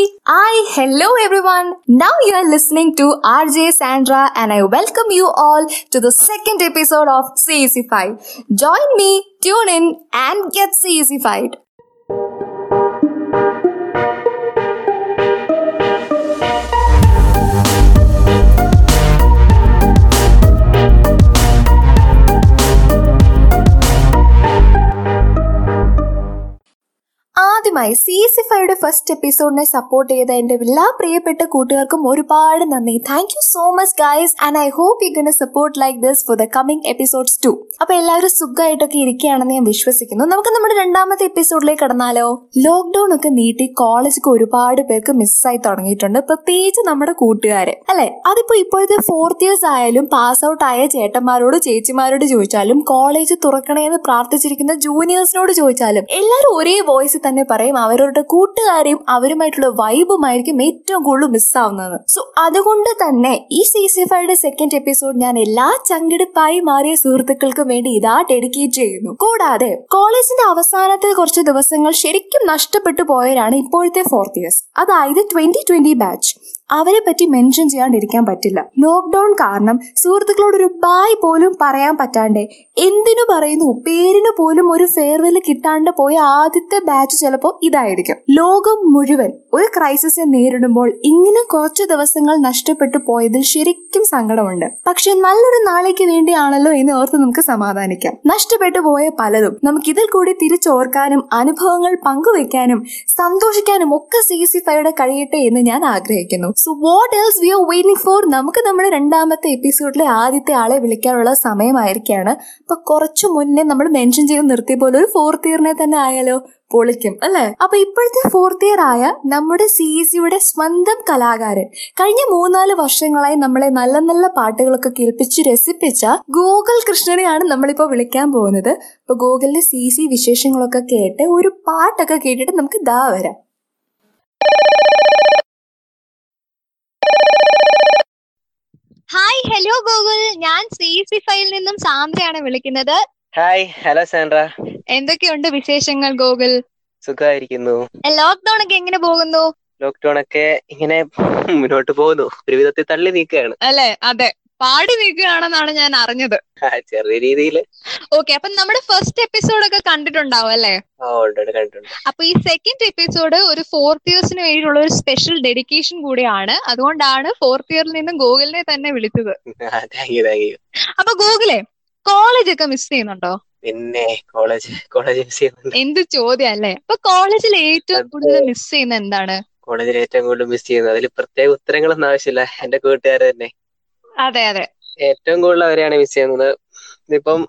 Hi, hello everyone. Now you are listening to RJ Sandra and I welcome you all to the second episode of CAC5. Join me, tune in and get CAC5. ആദ്യമായി C S F ഐയുടെ first എപ്പിസോഡിനെ support ചെയ്ത എന്റെ എല്ലാ പ്രിയപ്പെട്ട കൂട്ടുകാർക്കും ഒരുപാട് നന്ദി. Thank you so much guys and I hope you gonna support like this for the coming episodes to അപ്പൊ എല്ലാവരും സുഖമായിട്ടൊക്കെ ഇരിക്കുകയാണെന്ന് ഞാൻ വിശ്വസിക്കുന്നു. നമുക്ക് നമ്മുടെ രണ്ടാമത്തെ എപ്പിസോഡിലേക്ക് കടന്നാലോ? ലോക്ക്ഡൌൺ ഒക്കെ നീട്ടി കോളേജൊക്കെ ഒരുപാട് പേർക്ക് മിസ്സായി തുടങ്ങിയിട്ടുണ്ട്. പ്രത്യേകിച്ച് നമ്മുടെ കൂട്ടുകാരെ. അല്ലെ? അതിപ്പോ ഇപ്പോഴത്തെ ഫോർത്ത് ഇയേഴ്സ് ആയാലും പാസ് ഔട്ട് ആയ ചേട്ടന്മാരോട് ചേച്ചിമാരോട് ചോദിച്ചാലും കോളേജ് തുറക്കണേന്ന് പ്രാർത്ഥിച്ചിരിക്കുന്ന ജൂനിയേഴ്സിനോട് ചോദിച്ചാലും എല്ലാവരും ഒരേ വോയിസ് തന്നെ പറയും അവരുടെ കൂട്ടുകാരെയും അവരുമായിട്ടുള്ള വൈബുമായിരിക്കും ഏറ്റവും കൂടുതൽ മിസ്സാവുന്നത് സോ അതുകൊണ്ട് തന്നെ ഈ സി സി ഫൈയുടെ സെക്കൻഡ് എപ്പിസോഡ് ഞാൻ എല്ലാ ചങ്കിടിപ്പായി മാറിയ സുഹൃത്തുക്കൾക്കും വേണ്ടി ഇതാ ഡെഡിക്കേറ്റ് ചെയ്യുന്നു. കൂടാതെ കോളേജിന്റെ അവസാനത്തെ കുറച്ച് ദിവസങ്ങൾ ശരിക്കും നഷ്ടപ്പെട്ടു പോയവരാണ് ഇപ്പോഴത്തെ ഫോർത്ത് ഇയേഴ്സ് അതായത് ട്വന്റി ട്വന്റി ബാച്ച് അവരെ പറ്റി മെൻഷൻ ചെയ്യാണ്ടിരിക്കാൻ പറ്റില്ല. ലോക്ക്ഡൌൺ കാരണം സുഹൃത്തുക്കളോട് ഒരു ബായ് പോലും പറയാൻ പറ്റാണ്ട് എന്തിനു പറയുന്നു? പേരിന് പോലും ഒരു ഫെയർവെൽ കിട്ടാണ്ട് പോയ ആദ്യത്തെ ബാച്ച് ചിലപ്പോൾ ഇതായിരിക്കും. ലോകം മുഴുവൻ ഒരു ക്രൈസിസിനെ നേരിടുമ്പോൾ ഇങ്ങനെ കുറച്ച് ദിവസങ്ങൾ നഷ്ടപ്പെട്ടു പോയതിൽ ശരിക്കും സങ്കടമുണ്ട്. പക്ഷെ നല്ലൊരു നാളേക്ക് വേണ്ടിയാണല്ലോ എന്ന് ഓർത്ത് നമുക്ക് സമാധാനിക്കാം. നഷ്ടപ്പെട്ടു പോയ പലതും നമുക്ക് ഇതിൽ കൂടി തിരിച്ചോർക്കാനും അനുഭവങ്ങൾ പങ്കുവെക്കാനും സന്തോഷിക്കാനും ഒക്കെ സി സി ഫൈയുടെ കഴിയട്ടെ എന്ന് ഞാൻ ആഗ്രഹിക്കുന്നു. So what else we are waiting for നമുക്ക് നമ്മുടെ രണ്ടാമത്തെ എപ്പിസോഡിലെ ആദ്യത്തെ ആളെ വിളിക്കാനുള്ള സമയമായിരിക്കാണ്. അപ്പൊ കുറച്ചു മുന്നേ നമ്മൾ മെൻഷൻ ചെയ്ത് നിർത്തിയ പോലെ ഒരു ഫോർത്ത് ഇയറിനെ തന്നെ ആയാലോ? പൊളിക്കും അല്ലെ? അപ്പൊ ഇപ്പോഴത്തെ ഫോർത്ത് ഇയർ ആയ നമ്മുടെ സി സിയുടെ സ്വന്തം കലാകാരൻ. കഴിഞ്ഞ മൂന്നാൽ വർഷങ്ങളായി നമ്മളെ നല്ല നല്ല പാട്ടുകളൊക്കെ കേൾപ്പിച്ച് രസിപ്പിച്ച ഗൂഗിൾ കൃഷ്ണനെയാണ് നമ്മളിപ്പോ വിളിക്കാൻ പോകുന്നത്. അപ്പൊ ഗൂഗിളിന്റെ സി സി വിശേഷങ്ങളൊക്കെ കേട്ട് ഒരു പാട്ടൊക്കെ കേട്ടിട്ട് നമുക്ക് ദാ വരാം. ഹായ് ഹലോ ഗൂഗിൾ ഞാൻ സി സി ഫൈയിൽ നിന്നും സാന്ദ്രയാണ് വിളിക്കുന്നത്. ഹായ് ഹലോ സാൻഡ്ര എന്തൊക്കെയുണ്ട് വിശേഷങ്ങൾ ഗൂഗിൾ സുഖമായിരിക്കുന്നു. ലോക്ക്ഡൌൺ ഒക്കെ എങ്ങനെ പോകുന്നു? ലോക്ക്ഡൌൺ ഒക്കെ ഇങ്ങനെ മുന്നോട്ട് പോകുന്നു. ഒരു വിധത്തിൽ തള്ളി നീക്കുകയാണ്. അല്ലെ? അതെ. പാടി നിൽക്കുകയാണെന്നാണ് ഞാൻ അറിഞ്ഞത്. ചെറിയ രീതിയിൽ ഓക്കെ അപ്പൊ നമ്മുടെ ഫസ്റ്റ് എപ്പിസോഡ് ഒക്കെ കണ്ടിട്ടുണ്ടാവും അല്ലേ? അപ്പൊ ഈ സെക്കൻഡ് എപ്പിസോഡ് ഒരു ഫോർത്ത് ഇയേഴ്സിന് വേണ്ടിയുള്ള ഒരു സ്പെഷ്യൽ ഡെഡിക്കേഷൻ കൂടിയാണ്. അതുകൊണ്ടാണ് ഫോർത്ത് ഇയറിൽ നിന്നും ഗൂഗിളിനെ തന്നെ വിളിച്ചത്. അപ്പൊ ഗൂഗിളെ കോളേജ് ഒക്കെ മിസ് ചെയ്യുന്നുണ്ടോ? പിന്നെ കോളേജ് കോളേജ് മിസ് ചെയ്യുന്നുണ്ട്. എന്ത് ചോദ്യം അല്ലേ? അപ്പൊ കോളേജിൽ ഏറ്റവും കൂടുതൽ മിസ് ചെയ്യുന്ന എന്താണ്? കോളേജിൽ ഏറ്റവും കൂടുതൽ മിസ് ചെയ്യുന്നത്. അതിൽ പ്രത്യേക ഉത്തരങ്ങളൊന്നും ആവശ്യമില്ല. എന്റെ കൂട്ടുകാർ തന്നെ. അതെ അതെ. ഏറ്റവും കൂടുതൽ അവരെയാണ് മിസ് ചെയ്യുന്നത്. ഇതിപ്പം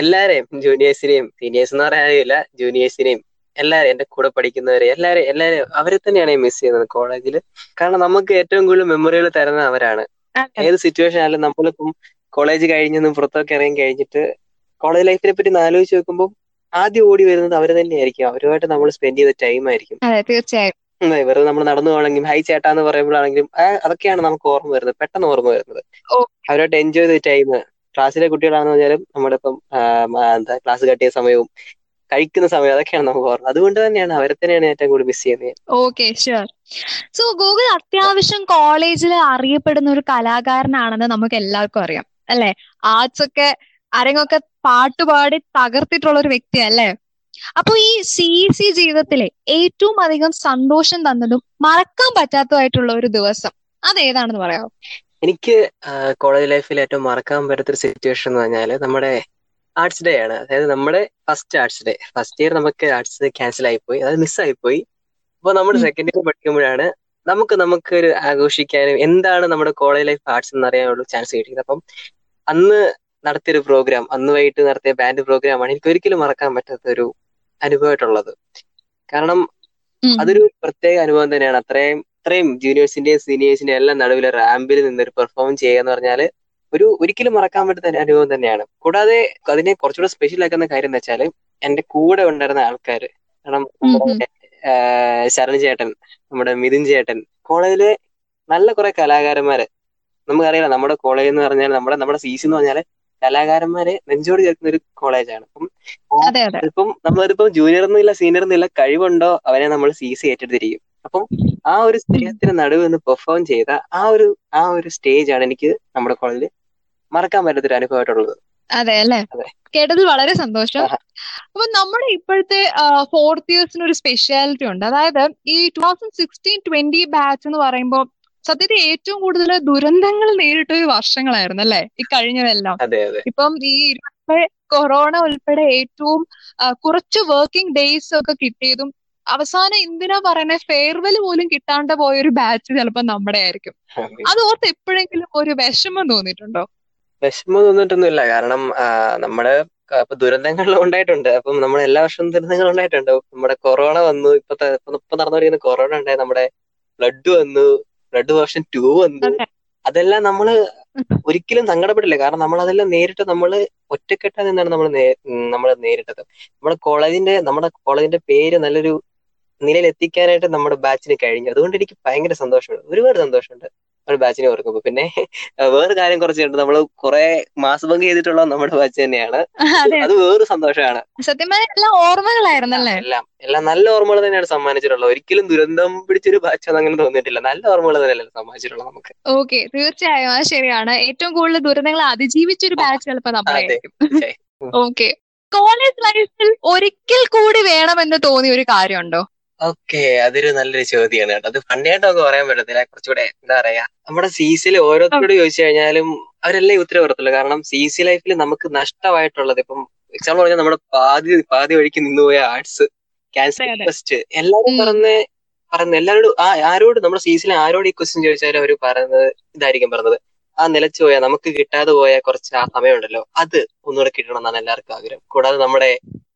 എല്ലാരെയും ജൂനിയേഴ്സിനെയും സീനിയേഴ്സ് എന്ന് പറയാനില്ല ജൂനിയേഴ്സിനെയും എല്ലാരെയും എന്റെ കൂടെ പഠിക്കുന്നവരെ എല്ലാരെയും എല്ലാരെയും അവരെ തന്നെയാണ് മിസ് ചെയ്യുന്നത് കോളേജിൽ കാരണം നമുക്ക് ഏറ്റവും കൂടുതൽ മെമ്മറികൾ തരുന്ന അവരാണ്. ഏത് സിറ്റുവേഷൻ ആയാലും നമ്മളിപ്പം കോളേജ് കഴിഞ്ഞൊന്നും പുറത്തൊക്കെ ഇറങ്ങി കഴിഞ്ഞിട്ട് കോളേജ് ലൈഫിനെ പറ്റി ആലോചിച്ച് നോക്കുമ്പോൾ ആദ്യം ഓടി വരുന്നത് അവർ തന്നെയായിരിക്കും. അവരുമായിട്ട് നമ്മൾ സ്പെൻഡ് ചെയ്ത ടൈം ആയിരിക്കും. തീർച്ചയായും. വെറുതെ നമ്മൾ നടന്നു പോകണമെങ്കിലും ഹൈ ചേട്ടാ എന്ന് പറയുമ്പോഴാണെങ്കിലും അതൊക്കെയാണ് നമുക്ക് ഓർമ്മ വരുന്നത്. പെട്ടെന്ന് ഓർമ്മ വരുന്നത്. ഓ. അവരുമായിട്ട് എൻജോയ് ചെയ്ത ടൈം ക്ലാസ്സിലെ കുട്ടികളാണെന്ന് പറഞ്ഞാലും നമ്മുടെ ഇപ്പം എന്താ ക്ലാസ് കട്ടിയ സമയവും കഴിക്കുന്ന സമയം അതൊക്കെയാണ് നമുക്ക് ഓർമ്മ. അതുകൊണ്ട് തന്നെയാണ് അവരെ തന്നെയാണ് ഏറ്റവും കൂടുതൽ മിസ് ചെയ്യുന്നത്. ഓക്കെ ഷുവർ സോ ഗൂഗിൾ അത്യാവശ്യം കോളേജിൽ അറിയപ്പെടുന്ന ഒരു കലാകാരനാണെന്ന് നമുക്ക് എല്ലാവർക്കും അറിയാം. അല്ലെ? ആർട്സ് ഒക്കെ അരങ്ങൊക്കെ പാട്ടുപാടി തകർത്തിട്ടുള്ള ഒരു വ്യക്തി അല്ലേ അപ്പൊ ഈ സി സി ജീവിതത്തിലെ ഏറ്റവും അധികം സന്തോഷം തന്നതും മറക്കാൻ പറ്റാത്തതായിട്ടുള്ള ഒരു ദിവസം അതേതാണെന്ന് പറയാമോ? എനിക്ക് കോളേജ് ലൈഫിൽ ഏറ്റവും മറക്കാൻ പറ്റാത്തൊരു സിറ്റുവേഷൻ എന്ന് പറഞ്ഞാൽ നമ്മുടെ ആർട്സ് ഡേ ആണ്. അതായത് നമ്മുടെ first arts day first year നമുക്ക് ആർട്സ് ഡേ ക്യാൻസൽ ആയിപ്പോയി. അത് മിസ്സായിപ്പോയി അപ്പോൾ നമ്മൾ സെക്കൻഡ് ഇയർ പഠിക്കുമ്പോഴാണ് നമുക്ക് നമുക്ക് ഒരു ആഘോഷിക്കാനും എന്താണ് നമ്മുടെ കോളേജ് ലൈഫ് ആർട്സ് എന്ന് അറിയാനുള്ള ചാൻസ് കിട്ടിയത്. അപ്പം അന്ന് നടത്തിയൊരു പ്രോഗ്രാം അന്ന് വൈകിട്ട് നടത്തിയ ബാൻഡ് പ്രോഗ്രാമാണ് എനിക്ക് ഒരിക്കലും മറക്കാൻ പറ്റാത്ത ഒരു അനുഭവമായിട്ടുള്ളത് കാരണം. അതൊരു പ്രത്യേക അനുഭവം തന്നെയാണ് അത്രയും അത്രയും ജൂനിയേഴ്സിന്റെയും സീനിയേഴ്സിന്റെയും എല്ലാം നടുവിൽ റാമ്പിൽ നിന്നൊരു പെർഫോം ചെയ്യുക എന്ന് പറഞ്ഞാൽ ഒരു ഒരിക്കലും മറക്കാൻ പറ്റുന്ന അനുഭവം തന്നെയാണ് കൂടാതെ അതിനെ കുറച്ചുകൂടെ സ്പെഷ്യൽ ആക്കുന്ന കാര്യം എന്ന് വെച്ചാൽ എന്റെ കൂടെ ഉണ്ടായിരുന്ന ആൾക്കാർ കാരണം ഉം. നമ്മുടെ ശരൺ ചേട്ടൻ നമ്മുടെ മിഥുൻ ചേട്ടൻ കോളേജിലെ നല്ല കുറെ കലാകാരന്മാര് നമുക്കറിയാം നമ്മുടെ കോളേജ് എന്ന് പറഞ്ഞാൽ നമ്മുടെ നമ്മുടെ സി സി എന്ന് പറഞ്ഞാൽ കലാകാരന്മാരെ നെഞ്ചോട് ചേർക്കുന്ന ഒരു കോളേജാണ്. അപ്പം ഇപ്പം നമ്മളിതിപ്പം ജൂനിയർ എന്നില്ല സീനിയർ എന്നില്ല കഴിവുണ്ടോ അവനെ നമ്മൾ സി സി ഏറ്റെടുത്തിരിക്കും. അപ്പം ആ ഒരു സ്നേഹത്തിന് നടുവ് നിന്ന് പെർഫോം ചെയ്ത ആ ഒരു ആ ഒരു സ്റ്റേജ് ആണ് എനിക്ക് നമ്മുടെ കോളേജിൽ മറക്കാൻ പറ്റാത്തൊരു അനുഭവമായിട്ടുള്ളത്. അതെ അല്ലേ. കേട്ടതിൽ വളരെ സന്തോഷം. അപ്പൊ നമ്മുടെ ഇപ്പോഴത്തെ ഫോർത്ത് ഇയേഴ്സിന് ഒരു സ്പെഷ്യാലിറ്റി ഉണ്ട്. അതായത് ഈ two thousand sixteen twenty batch എന്ന് പറയുമ്പോൾ സത്യത്തിൽ ഏറ്റവും കൂടുതൽ ദുരന്തങ്ങൾ നേരിട്ട ഒരു വർഷങ്ങളായിരുന്നു അല്ലെ? ഈ കഴിഞ്ഞതെല്ലാം. ഇപ്പം ഈ കൊറോണ ഉൾപ്പെടെ ഏറ്റവും കുറച്ച് വർക്കിംഗ് ഡേയ്സ് ഒക്കെ കിട്ടിയതും അവസാനം എന്തിനാ പറയുന്നത് ഫെയർവെൽ പോലും കിട്ടാണ്ട് പോയ ഒരു ബാച്ച് ചിലപ്പോ നമ്മുടെ ആയിരിക്കും. അത്. ഓർത്ത് എപ്പോഴെങ്കിലും ഒരു വിഷമം തോന്നിയിട്ടുണ്ടോ? വിഷമം തോന്നിട്ടൊന്നുമില്ല കാരണം നമ്മുടെ അപ്പൊ ദുരന്തങ്ങൾ ഉണ്ടായിട്ടുണ്ട്. അപ്പം നമ്മൾ എല്ലാ വർഷവും ദുരന്തങ്ങൾ ഉണ്ടായിട്ടുണ്ട്. നമ്മുടെ കൊറോണ വന്നു. ഇപ്പൊ ഇപ്പൊ നടന്നുകൊണ്ടിരിക്കുന്ന കൊറോണ ഉണ്ടായി. നമ്മുടെ ഫ്ലഡ് വന്നു. ഫ്ലഡ് വേർഷൻ ടു വന്നു. അതെ. അതെല്ലാം നമ്മൾ ഒരിക്കലും സങ്കടപ്പെടില്ല. കാരണം നമ്മൾ അതെല്ലാം നേരിട്ട് നമ്മൾ ഒറ്റക്കെട്ടാ നിന്നാണ് നമ്മൾ നമ്മൾ നേരിട്ടത്. നമ്മുടെ കോളേജിന്റെ നമ്മുടെ കോളേജിന്റെ പേര് നല്ലൊരു നിലയിൽ എത്തിക്കാനായിട്ട് നമ്മുടെ ബാച്ചിന് കഴിഞ്ഞു. അതുകൊണ്ട് എനിക്ക് ഭയങ്കര സന്തോഷമുണ്ട്. ഒരുപാട് സന്തോഷമുണ്ട്. നമ്മുടെ ബാച്ചിനെ ഓർക്കുമ്പോ പിന്നെ വേറെ കാര്യം കുറച്ചുണ്ട് നമ്മൾ കുറെ മാസഭംഗം ചെയ്തിട്ടുള്ള നമ്മുടെ ബാച്ച് തന്നെയാണ്. അതെ. വേറൊരു സന്തോഷമാണ്. സത്യം എല്ലാം ഓർമ്മകളായിരുന്നല്ലേ? എല്ലാം. എല്ലാം നല്ല ഓർമ്മകൾ തന്നെയാണ് സമ്മാനിച്ചിട്ടുള്ളത്. ഒരിക്കലും ദുരന്തം പിടിച്ചൊരു ബാച്ച് അങ്ങനെ തോന്നിയിട്ടില്ല. നല്ല ഓർമ്മകൾ തന്നെയല്ലേ സമ്മാനിച്ചിട്ടുള്ളത് നമുക്ക്. ഓക്കെ. തീർച്ചയായും അത് ശരിയാണ്. ഏറ്റവും കൂടുതൽ ദുരന്തങ്ങൾ അതിജീവിച്ചൊരു ബാച്ച് ചിലപ്പോ തീർച്ചയായും. ഓക്കെ. കോളേജ് ലൈഫിൽ ഒരിക്കൽ കൂടി വേണമെന്ന് തോന്നിയ ഒരു കാര്യമുണ്ടോ? ഓക്കെ അതൊരു നല്ലൊരു ചോദ്യമാണ് കേട്ടോ. അത് ഫണ്ടിയായിട്ട് നമുക്ക് പറയാൻ പറ്റത്തില്ല. കുറച്ചുകൂടെ എന്താ പറയാ നമ്മുടെ സി സിയിൽ ഓരോരുത്തരോട് ചോദിച്ചു കഴിഞ്ഞാലും അവരല്ലേ ഉത്തരവ് പറയത്തുള്ളൂ. കാരണം സി സി ലൈഫിൽ നമുക്ക് നഷ്ടമായിട്ടുള്ളത് ഇപ്പം എക്സാമ്പിൾ പറഞ്ഞാൽ നമ്മുടെ പാതി പാതി വഴിക്ക് നിന്നുപോയ ആർട്സ് ക്യാൻസർ. ഫസ്റ്റ് എല്ലാവരും. പറഞ്ഞ പറയുന്ന എല്ലാവരോടും ആ ആരോട് നമ്മുടെ സി സിയിലെ ആരോട് ഈ ക്വസ്റ്റ്യൻ ചോദിച്ചാലും അവർ പറയുന്നത് ഇതായിരിക്കും പറഞ്ഞത്. ആ നിലച്ചു പോയ നമുക്ക് കിട്ടാതെ പോയ കുറച്ച് ആ സമയമുണ്ടല്ലോ. അത് ഒന്നുകൂടെ കിട്ടണം എന്നാണ് എല്ലാവർക്കും ആഗ്രഹം. കൂടാതെ നമ്മുടെ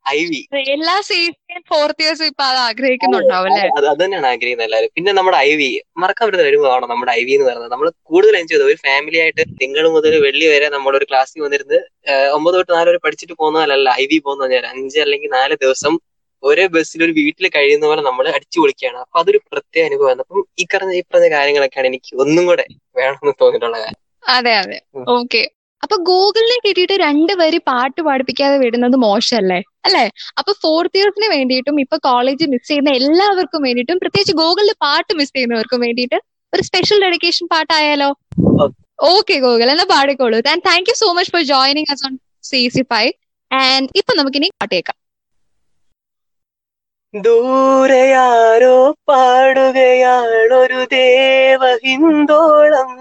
ഐ വി. എല്ലാ സീസൺ ഫോർത്ത് ഇയേഴ്സും ഇപ്പൊ അത് ആഗ്രഹിക്കുന്നുണ്ടാവും അല്ലെ? അത് അത് തന്നെയാണ് ആഗ്രഹിക്കുന്നത് എല്ലാവരും. പിന്നെ നമ്മുടെ ഐ വി. മറക്കാൻ പറ്റുന്ന ഒരു മുഖമാണ് നമ്മുടെ ഐ വി എന്ന് പറയുന്നത്. നമ്മൾ കൂടുതൽ എൻജോയ് ചെയ്തത് ഒരു ഫാമിലി ആയിട്ട് തിങ്കൾ മുതൽ വെള്ളി വരെ നമ്മുടെ ഒരു ക്ലാസ്സിൽ വന്നിരുന്ന് ഒമ്പത് തൊട്ട് നാല് വരെ പഠിച്ചിട്ട് പോകുന്നതല്ല ഐ വി പോകുന്ന ഞാൻ. അഞ്ച് അല്ലെങ്കിൽ നാല് ദിവസം ഒരേ ബസ്സിൽ ഒരു വീട്ടിൽ കഴിയുന്ന പോലെ നമ്മൾ അടിച്ചു പൊളിക്കുകയാണ്. അപ്പൊ അതൊരു പ്രത്യേക അനുഭവമാണ്. അപ്പം ഈ പറഞ്ഞ ഈ പറഞ്ഞ കാര്യങ്ങളൊക്കെയാണ് എനിക്ക് ഒന്നും കൂടെ വേണമെന്ന് തോന്നിയിട്ടുള്ള കാര്യം. അതെ അതെ. ഓക്കെ അപ്പൊ ഗൂഗിളിനെ കിട്ടിയിട്ട് രണ്ട് വരി പാട്ട് പാടിപ്പിക്കാതെ വിടുന്നത് മോശമല്ലേ? അല്ലേ? അപ്പൊ ഫോർത്ത് ഇയേഴ്സിന് വേണ്ടിയിട്ടും ഇപ്പൊ കോളേജ് മിസ് ചെയ്യുന്ന എല്ലാവർക്കും വേണ്ടിയിട്ടും പ്രത്യേകിച്ച് ഗൂഗിളിൽ പാട്ട് മിസ് ചെയ്യുന്നവർക്കും വേണ്ടിയിട്ട് ഒരു സ്പെഷ്യൽ ഡെഡിക്കേഷൻ പാട്ടായാലോ. ഓക്കെ ഗൂഗിൾ എന്നാ പാടിക്കോളൂ. And thank you so much for joining us on C C five and ഇപ്പൊ നമുക്കിനി പാട്ട് കേൾക്കാം ദൂരെയാരോ പാടുകയാണൊരു ദേവഹിന്ദോളം.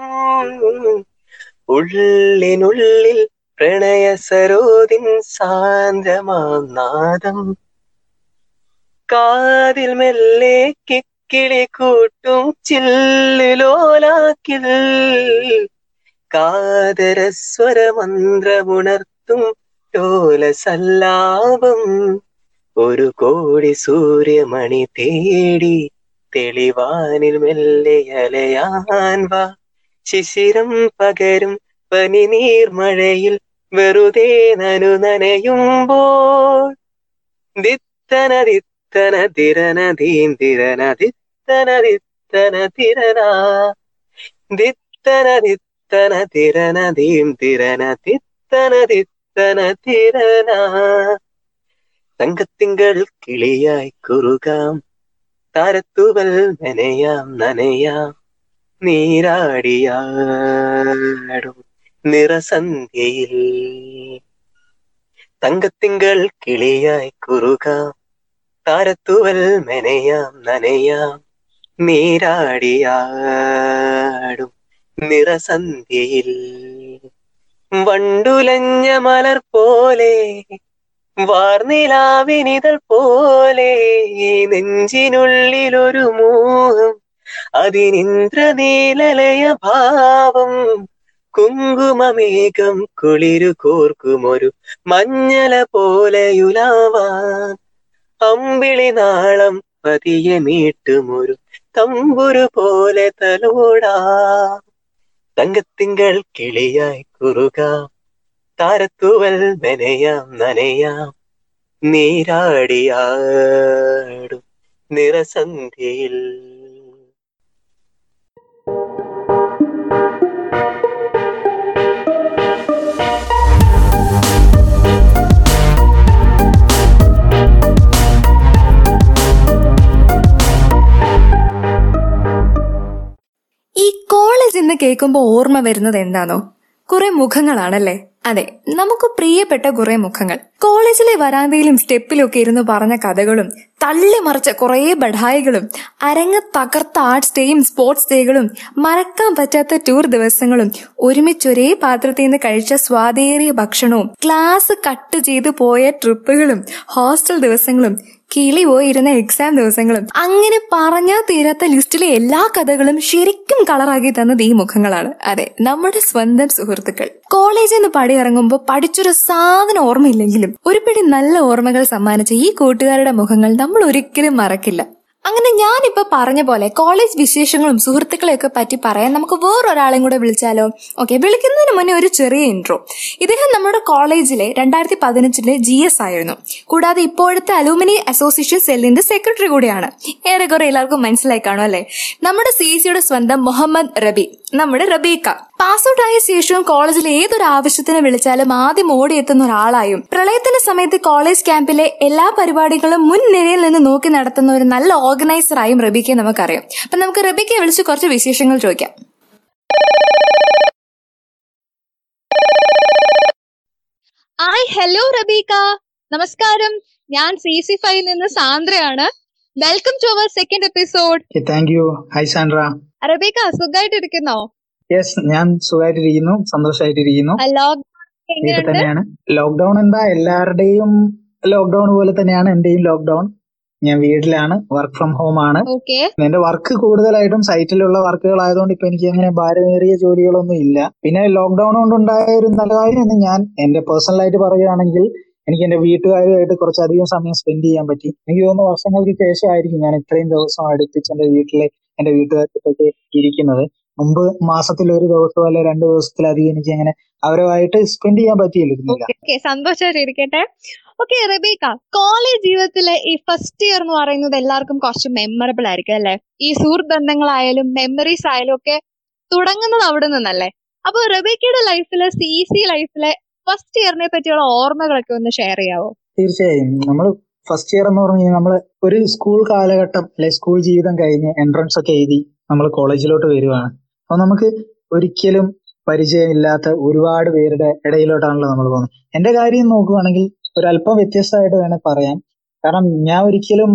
ഉള്ളിനുള്ളിൽ പ്രണയ സാന്ദ്രമാം നാദം കാതിൽ മെല്ലെ കിക്കിളി കൂട്ടും ചില്ലുലോലാക്കിൽ കാതരസ്വരമന്ത്രമുണർത്തും ലോലസല്ലാപം ഒരു കോടി സൂര്യമണി തേടി തെളിവാനിൽ മെല്ലെ അലയാൻ വാ. ശിശിരം പകരും പനിനീർമഴയിൽ വെറുതെ നനു നനയുമ്പോൾ. ദിത്തന ദിത്തന തിരന ദീന്തിരന ദിത്തന ദിത്തന തിരന. ദിത്തന ദിത്തന തിരന ദീന്തിരന ദിത്തന ദിത്തന തിരന. തങ്കത്തിങ്കൾ കിളിയായി കുറുകാം. താരത്തുവൽ നനയാം നനയാം. നീരാടിയാടും. നിറസന്ധ്യയിൽ. തങ്കത്തിങ്കൾ കിളിയായി കുറുകാം. താരത്തുവൽ മെനയാം നനയാം. നീരാടിയാടും നിറസന്ധ്യയിൽ. വണ്ടുലഞ്ഞ മലർ പോലെ വാർനിലാവിനിതൾ പോലെ നെഞ്ചിനുള്ളിലൊരു മോഹം അതിനിന്ദ്രനീലലയ ഭാവം. കുങ്കുമമേഘം കുളിരു കോർക്കുമൊരു മഞ്ഞല പോലെയുലാവാൻ. അമ്പിളി നാളം പതിയെ മീട്ടുമൊരു തമ്പുരു പോലെ തലോടാ. തങ്കത്തിങ്കൾ കിളിയായി കുറുകാം. താരത്തുവൽ നനയാം നനയാം. നീരാടിയാടും നിറസന്ധ്യയിൽ കേൾക്കുമ്പോൾ ഓർമ്മ വരുന്നത് എന്താണോ? കുറെ മുഖങ്ങളാണല്ലേ? അതെ നമുക്ക് പ്രിയപ്പെട്ട കുറെ മുഖങ്ങൾ. കോളേജിലെ വരാന്തയിലും സ്റ്റെപ്പിലും ഒക്കെ ഇരുന്ന് പറഞ്ഞ കഥകളും തള്ളി മറിച്ച കുറെ ബഡായികളും അരങ്ങ് തകർത്ത ആർട്സ് ഡേയും സ്പോർട്സ് ഡേകളും മറക്കാൻ പറ്റാത്ത ടൂർ ദിവസങ്ങളും ഒരുമിച്ചൊരേ പാത്രത്തിൽ നിന്ന് കഴിച്ച സ്വാദേറിയ ഭക്ഷണവും ക്ലാസ് കട്ട് ചെയ്തു പോയ ട്രിപ്പുകളും ഹോസ്റ്റൽ ദിവസങ്ങളും കിളി പോയിരുന്ന എക്സാം ദിവസങ്ങളും. അങ്ങനെ പറഞ്ഞാൽ തീരാത്ത ലിസ്റ്റിലെ എല്ലാ കഥകളും ശരിക്കും കളറാക്കി തന്നത് ഈ മുഖങ്ങളാണ്. അതെ നമ്മുടെ സ്വന്തം സുഹൃത്തുക്കൾ. കോളേജിൽ നിന്ന് പടിയിറങ്ങുമ്പോൾ പഠിച്ചൊരു സാധനം ഓർമ്മയില്ലെങ്കിലും ഒരു പിടി നല്ല ഓർമ്മകൾ സമ്മാനിച്ച ഈ കൂട്ടുകാരുടെ മുഖങ്ങൾ നമ്മൾ ഒരിക്കലും മറക്കില്ല. അങ്ങനെ ഞാനിപ്പോ പറഞ്ഞ പോലെ കോളേജ് വിശേഷങ്ങളും സുഹൃത്തുക്കളെയൊക്കെ പറ്റി പറയാൻ നമുക്ക് വേറൊരാളെയും കൂടെ വിളിച്ചാലോ? ഓക്കെ വിളിക്കുന്നതിന് മുന്നേ ഒരു ചെറിയ ഇൻട്രോ ഇദ്ദേഹം നമ്മുടെ കോളേജിലെ രണ്ടായിരത്തി പതിനഞ്ചിലെ ജി എസ് ആയിരുന്നു. കൂടാതെ ഇപ്പോഴത്തെ അലൂമിനി അസോസിയേഷൻ സെല്ലിന്റെ സെക്രട്ടറി കൂടിയാണ്. ഏറെക്കുറെ എല്ലാവർക്കും മനസ്സിലായി കാണും അല്ലെ? നമ്മുടെ സി സിയുടെ സ്വന്തം മുഹമ്മദ് റബി. നമ്മുടെ റബീക്ക. പാസ് ഔട്ട് ആയ ശേഷവും കോളേജിൽ ഏതൊരു ആവശ്യത്തിന് വിളിച്ചാലും ആദ്യം ഓടിയെത്തുന്ന ഒരാളായും പ്രളയത്തിന്റെ സമയത്ത് കോളേജ് ക്യാമ്പിലെ എല്ലാ പരിപാടികളും മുൻനിരയിൽ നിന്ന് നോക്കി നടത്തുന്ന ഒരു നല്ല ഓർഗനൈസർ ഓർഗനൈസറായും റബീക്കയെ നമുക്കറിയാം. അപ്പൊ നമുക്ക് റബീക്കയെ വിളിച്ച് കുറച്ച് വിശേഷങ്ങൾ ചോദിക്കാം. Hi hello Rebecca. നമസ്കാരം. ഞാൻ സി സി ഫൈവ് നിന്ന് സാന്ദ്രയാണ്. Welcome to our second episode thank you hi Sandra Rebecca സുഖമായിട്ടിരിക്കുന്നോ യെസ് ഞാൻ സുഖമായിട്ടിരിക്കുന്നു സന്തോഷമായിട്ടിരിക്കുന്നു വീട്ടിൽ തന്നെയാണ്. ലോക്ക്ഡൌൺ എന്താ? എല്ലാവരുടെയും ലോക്ക്ഡൌൺ പോലെ തന്നെയാണ് എന്റെയും ലോക്ക്ഡൌൺ ഞാൻ വീട്ടിലാണ് വർക്ക് ഫ്രം ഹോം ആണ്. എന്റെ വർക്ക് കൂടുതലായിട്ടും സൈറ്റിലുള്ള വർക്കുകൾ ആയതുകൊണ്ട് ഇപ്പൊ എനിക്ക് അങ്ങനെ ഭാരമേറിയ ജോലികളൊന്നും ഇല്ല. പിന്നെ ലോക്ക്ഡൌൺ കൊണ്ടുണ്ടായ ഒരു നല്ല കാര്യം എന്ന് ഞാൻ എന്റെ പേഴ്സണൽ ആയിട്ട് പറയുകയാണെങ്കിൽ എനിക്ക് എന്റെ വീട്ടുകാരുമായിട്ട് കുറച്ചധികം സമയം സ്പെൻഡ് ചെയ്യാൻ പറ്റി. എനിക്ക് തോന്നുന്നു വർഷങ്ങൾക്ക് ശേഷമായിരിക്കും ഞാൻ ഇത്രയും ദിവസം അടുപ്പിച്ച് എന്റെ വീട്ടിലെ എന്റെ വീട്ടുകാർക്കൊക്കെ ഇരിക്കുന്നത്. മുമ്പ് മാസത്തിൽ ഒരു ദിവസം അല്ലെ രണ്ട് ദിവസത്തിലധികം എനിക്ക് അങ്ങനെ അവരുമായിട്ട് സ്പെൻഡ് ചെയ്യാൻ സന്തോഷമായിട്ടിരിക്കട്ടെ ഓക്കെ റബീക്ക കോളേജ് ജീവിതത്തിലെ ഈ ഫസ്റ്റ് ഇയർ എന്ന് പറയുന്നത് എല്ലാവർക്കും കുറച്ച് മെമ്മറബിൾ ആയിരിക്കും അല്ലെ? ഈ സുഹൃത്ത് ബന്ധങ്ങളായാലും മെമ്മറീസ് ആയാലും ഒക്കെ തുടങ്ങുന്നത് അവിടെ നിന്നല്ലേ? അപ്പൊ റബീക്കയുടെ ലൈഫിലെ സി സി ലൈഫിലെ ഫസ്റ്റ് ഇയറിനെ പറ്റിയുള്ള ഓർമ്മകളൊക്കെ ഒന്ന് ഷെയർ ചെയ്യാവോ? തീർച്ചയായും. നമ്മൾ ഫസ്റ്റ് ഇയർ എന്ന് പറഞ്ഞു കഴിഞ്ഞാൽ നമ്മൾ ഒരു സ്കൂൾ കാലഘട്ടം അല്ലെ സ്കൂൾ ജീവിതം കഴിഞ്ഞ് എൻട്രൻസ് ഒക്കെ എഴുതി നമ്മൾ കോളേജിലോട്ട് വരുവാണ്. അപ്പൊ നമുക്ക് ഒരിക്കലും പരിചയമില്ലാത്ത ഒരുപാട് പേരുടെ ഇടയിലോട്ടാണല്ലോ നമ്മൾ പോകുന്നത്. എന്റെ കാര്യം നോക്കുകയാണെങ്കിൽ ഒരല്പം വ്യത്യസ്തമായിട്ട് വേണേൽ പറയാം. കാരണം ഞാൻ ഒരിക്കലും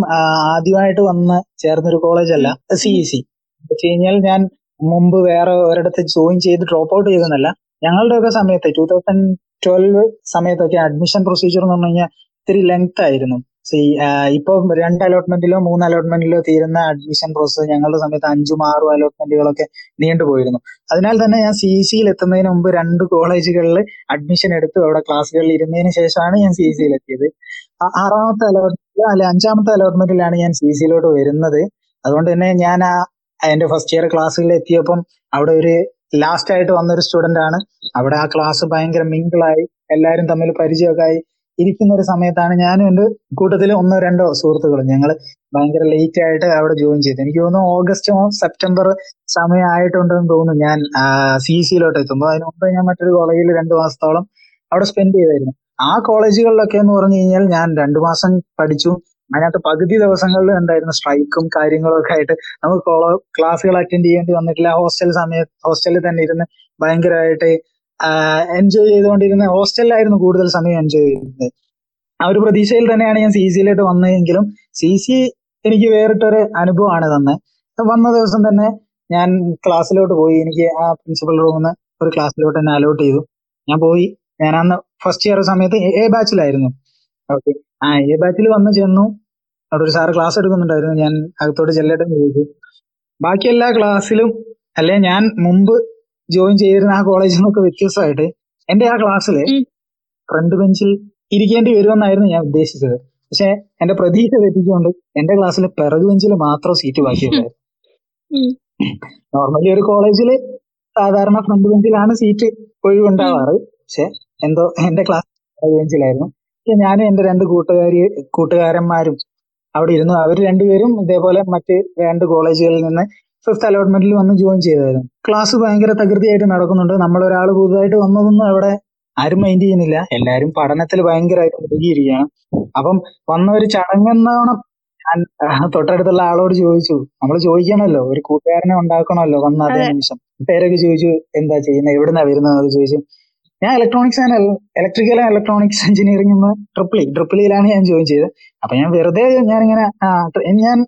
ആദ്യമായിട്ട് വന്ന് ചേർന്നൊരു കോളേജ് അല്ല സി ഇ സി വെച്ച് കഴിഞ്ഞാൽ ഞാൻ മുമ്പ് വേറെ ഒരിടത്ത് ജോയിൻ ചെയ്ത് ഡ്രോപ്പ് ഔട്ട് ചെയ്തെന്നല്ല ഞങ്ങളുടെയൊക്കെ സമയത്ത് ടൂ തൗസൻഡ് ട്വൽവ് സമയത്തൊക്കെ അഡ്മിഷൻ പ്രൊസീജിയർ എന്ന് പറഞ്ഞു കഴിഞ്ഞാൽ ഇത്തിരി ലെങ്ത് ആയിരുന്നു. ഇപ്പൊ രണ്ട് അലോട്ട്മെന്റിലോ മൂന്ന് അലോട്ട്മെന്റിലോ തീരുന്ന അഡ്മിഷൻ പ്രോസസ്സ് ഞങ്ങളുടെ സമയത്ത് അഞ്ചും ആറും അലോട്ട്മെന്റുകളൊക്കെ നീണ്ടുപോയിരുന്നു അതിനാൽ തന്നെ ഞാൻ സി സിയിൽ എത്തുന്നതിന് മുമ്പ് രണ്ട് കോളേജുകളിൽ അഡ്മിഷൻ എടുത്തു. അവിടെ ക്ലാസ്സുകളിൽ ഇരുന്നതിന് ശേഷമാണ് ഞാൻ സി സിയിൽ എത്തിയത്. ആറാമത്തെ അലോട്ട്മെന്റിലോ അല്ലെ അഞ്ചാമത്തെ അലോട്ട്മെന്റിലാണ് ഞാൻ സി സിയിലോട്ട് വരുന്നത്. അതുകൊണ്ട് തന്നെ ഞാൻ ആ എന്റെ ഫസ്റ്റ് ഇയർ ക്ലാസ്സുകളിൽ എത്തിയപ്പം അവിടെ ഒരു ലാസ്റ്റ് ആയിട്ട് വന്ന ഒരു സ്റ്റുഡന്റ് ആണ്. അവിടെ ആ ക്ലാസ് ഭയങ്കര മിങ്കിളായി എല്ലാവരും തമ്മിൽ പരിചയമൊക്കെ ആയി. ഇരിക്കുന്ന ഒരു സമയത്താണ് ഞാനും എന്റെ കൂട്ടത്തിൽ ഒന്നോ രണ്ടോ സുഹൃത്തുക്കളും. ഞങ്ങൾ ഭയങ്കര ലേറ്റ് ആയിട്ട് അവിടെ ജോയിൻ ചെയ്തു. എനിക്ക് തോന്നുന്നു ഓഗസ്റ്റ് സെപ്റ്റംബർ സമയമായിട്ടുണ്ടെന്ന് തോന്നുന്നു ഞാൻ സി സിയിലോട്ട് എത്തുമ്പോൾ അതിന് മുമ്പ് ഞാൻ മറ്റൊരു കോളേജിൽ രണ്ട് മാസത്തോളം അവിടെ സ്പെൻഡ് ചെയ്തായിരുന്നു. ആ കോളേജുകളിലൊക്കെ എന്ന് പറഞ്ഞു കഴിഞ്ഞാൽ ഞാൻ രണ്ടു മാസം പഠിച്ചു. അതിനകത്ത് പകുതി ദിവസങ്ങളിൽ ഉണ്ടായിരുന്ന സ്ട്രൈക്കും കാര്യങ്ങളും ഒക്കെ ആയിട്ട് നമുക്ക് ക്ലാസ്സുകൾ അറ്റൻഡ് ചെയ്യേണ്ടി വന്നിട്ടില്ല. ഹോസ്റ്റൽ സമയത്ത് ഹോസ്റ്റലിൽ തന്നെ ഇരുന്ന് ഭയങ്കരമായിട്ട് എൻജോയ് ചെയ്തുകൊണ്ടിരുന്ന ഹോസ്റ്റലിലായിരുന്നു കൂടുതൽ സമയം എൻജോയ് ചെയ്തിരുന്നത് ആ ഒരു പ്രതീക്ഷയിൽ തന്നെയാണ് ഞാൻ സി സിയിലോട്ട് വന്നതെങ്കിലും സി സി എനിക്ക് വേറിട്ടൊരു അനുഭവമാണ് തന്നെ. വന്ന ദിവസം തന്നെ ഞാൻ ക്ലാസ്സിലോട്ട് പോയി. എനിക്ക് ആ പ്രിൻസിപ്പൽ റൂമിൽ നിന്ന് ഒരു ക്ലാസ്സിലോട്ട് എന്നെ അലോട്ട് ചെയ്തു. ഞാൻ പോയി. ഞാൻ അന്ന് ഫസ്റ്റ് ഇയർ സമയത്ത് എ ബാച്ചിലായിരുന്നു ഓക്കെ ആ എ ബാച്ചിൽ വന്ന് ചെന്നു. അവിടെ ഒരു സാറ് ക്ലാസ് എടുക്കുന്നുണ്ടായിരുന്നു. ഞാൻ അകത്തോട്ട് ചെല്ലട്ടെ ചോദിച്ചു. ബാക്കി എല്ലാ ക്ലാസ്സിലും അല്ലെ ഞാൻ മുമ്പ് ജോയിൻ ചെയ്തിരുന്ന ആ കോളേജിൽ നിന്നൊക്കെ വ്യത്യസ്തമായിട്ട് എന്റെ ആ ക്ലാസ്സിൽ ഫ്രണ്ട് ബെഞ്ചിൽ ഇരിക്കേണ്ടി വരുമെന്നായിരുന്നു ഞാൻ ഉദ്ദേശിച്ചത്. പക്ഷെ എന്റെ പ്രതീക്ഷ തെറ്റിച്ചുകൊണ്ട് എന്റെ ക്ലാസ്സിൽ പിറകു ബെഞ്ചിൽ മാത്രം സീറ്റ് ബാക്കിയുണ്ടായിരുന്നു. നോർമലി ഒരു കോളേജിൽ സാധാരണ ഫ്രണ്ട് ബെഞ്ചിലാണ് സീറ്റ് ഒഴിവുണ്ടാവാറ്. പക്ഷെ എന്തോ എന്റെ ക്ലാസ് പിറകു ബെഞ്ചിലായിരുന്നു പക്ഷെ ഞാനും എന്റെ രണ്ട് കൂട്ടുകാരി കൂട്ടുകാരന്മാരും അവിടെ ഇരുന്നു. അവർ രണ്ടുപേരും ഇതേപോലെ മറ്റ് രണ്ട് കോളേജുകളിൽ നിന്ന് ഫിഫ്ത് അലോട്ട്മെന്റിൽ വന്ന് ജോയിൻ ചെയ്തായിരുന്നു. ക്ലാസ് ഭയങ്കര തകൃതിയായിട്ട് നടക്കുന്നുണ്ട്. നമ്മൾ ഒരാൾ പുതുതായിട്ട് വന്നതൊന്നും അവിടെ ആരും മൈൻഡ് ചെയ്യുന്നില്ല. എല്ലാരും പഠനത്തിൽ ഭയങ്കരമായിട്ട് മുഴുകിയിരിക്കുകയാണ്. അപ്പം വന്ന ഒരു ചടങ്ങെന്നാണ് ഞാൻ തൊട്ടടുത്തുള്ള ആളോട് ചോദിച്ചു. നമ്മൾ ചോദിക്കണമല്ലോ ഒരു കൂട്ടുകാരനെ ഉണ്ടാക്കണമല്ലോ വന്ന അതേ നിമിഷം. പേരൊക്കെ ചോദിച്ചു എന്താ ചെയ്യുന്നത് എവിടുന്നാ വരുന്നത് ചോദിച്ചു. ഞാൻ electronics and electrical and electronics engineering triple E ട്രിപ്പിളിയിലാണ് ഞാൻ ജോയിൻ ചെയ്തത്. അപ്പൊ ഞാൻ വെറുതെ ഞാനിങ്ങനെ ഞാൻ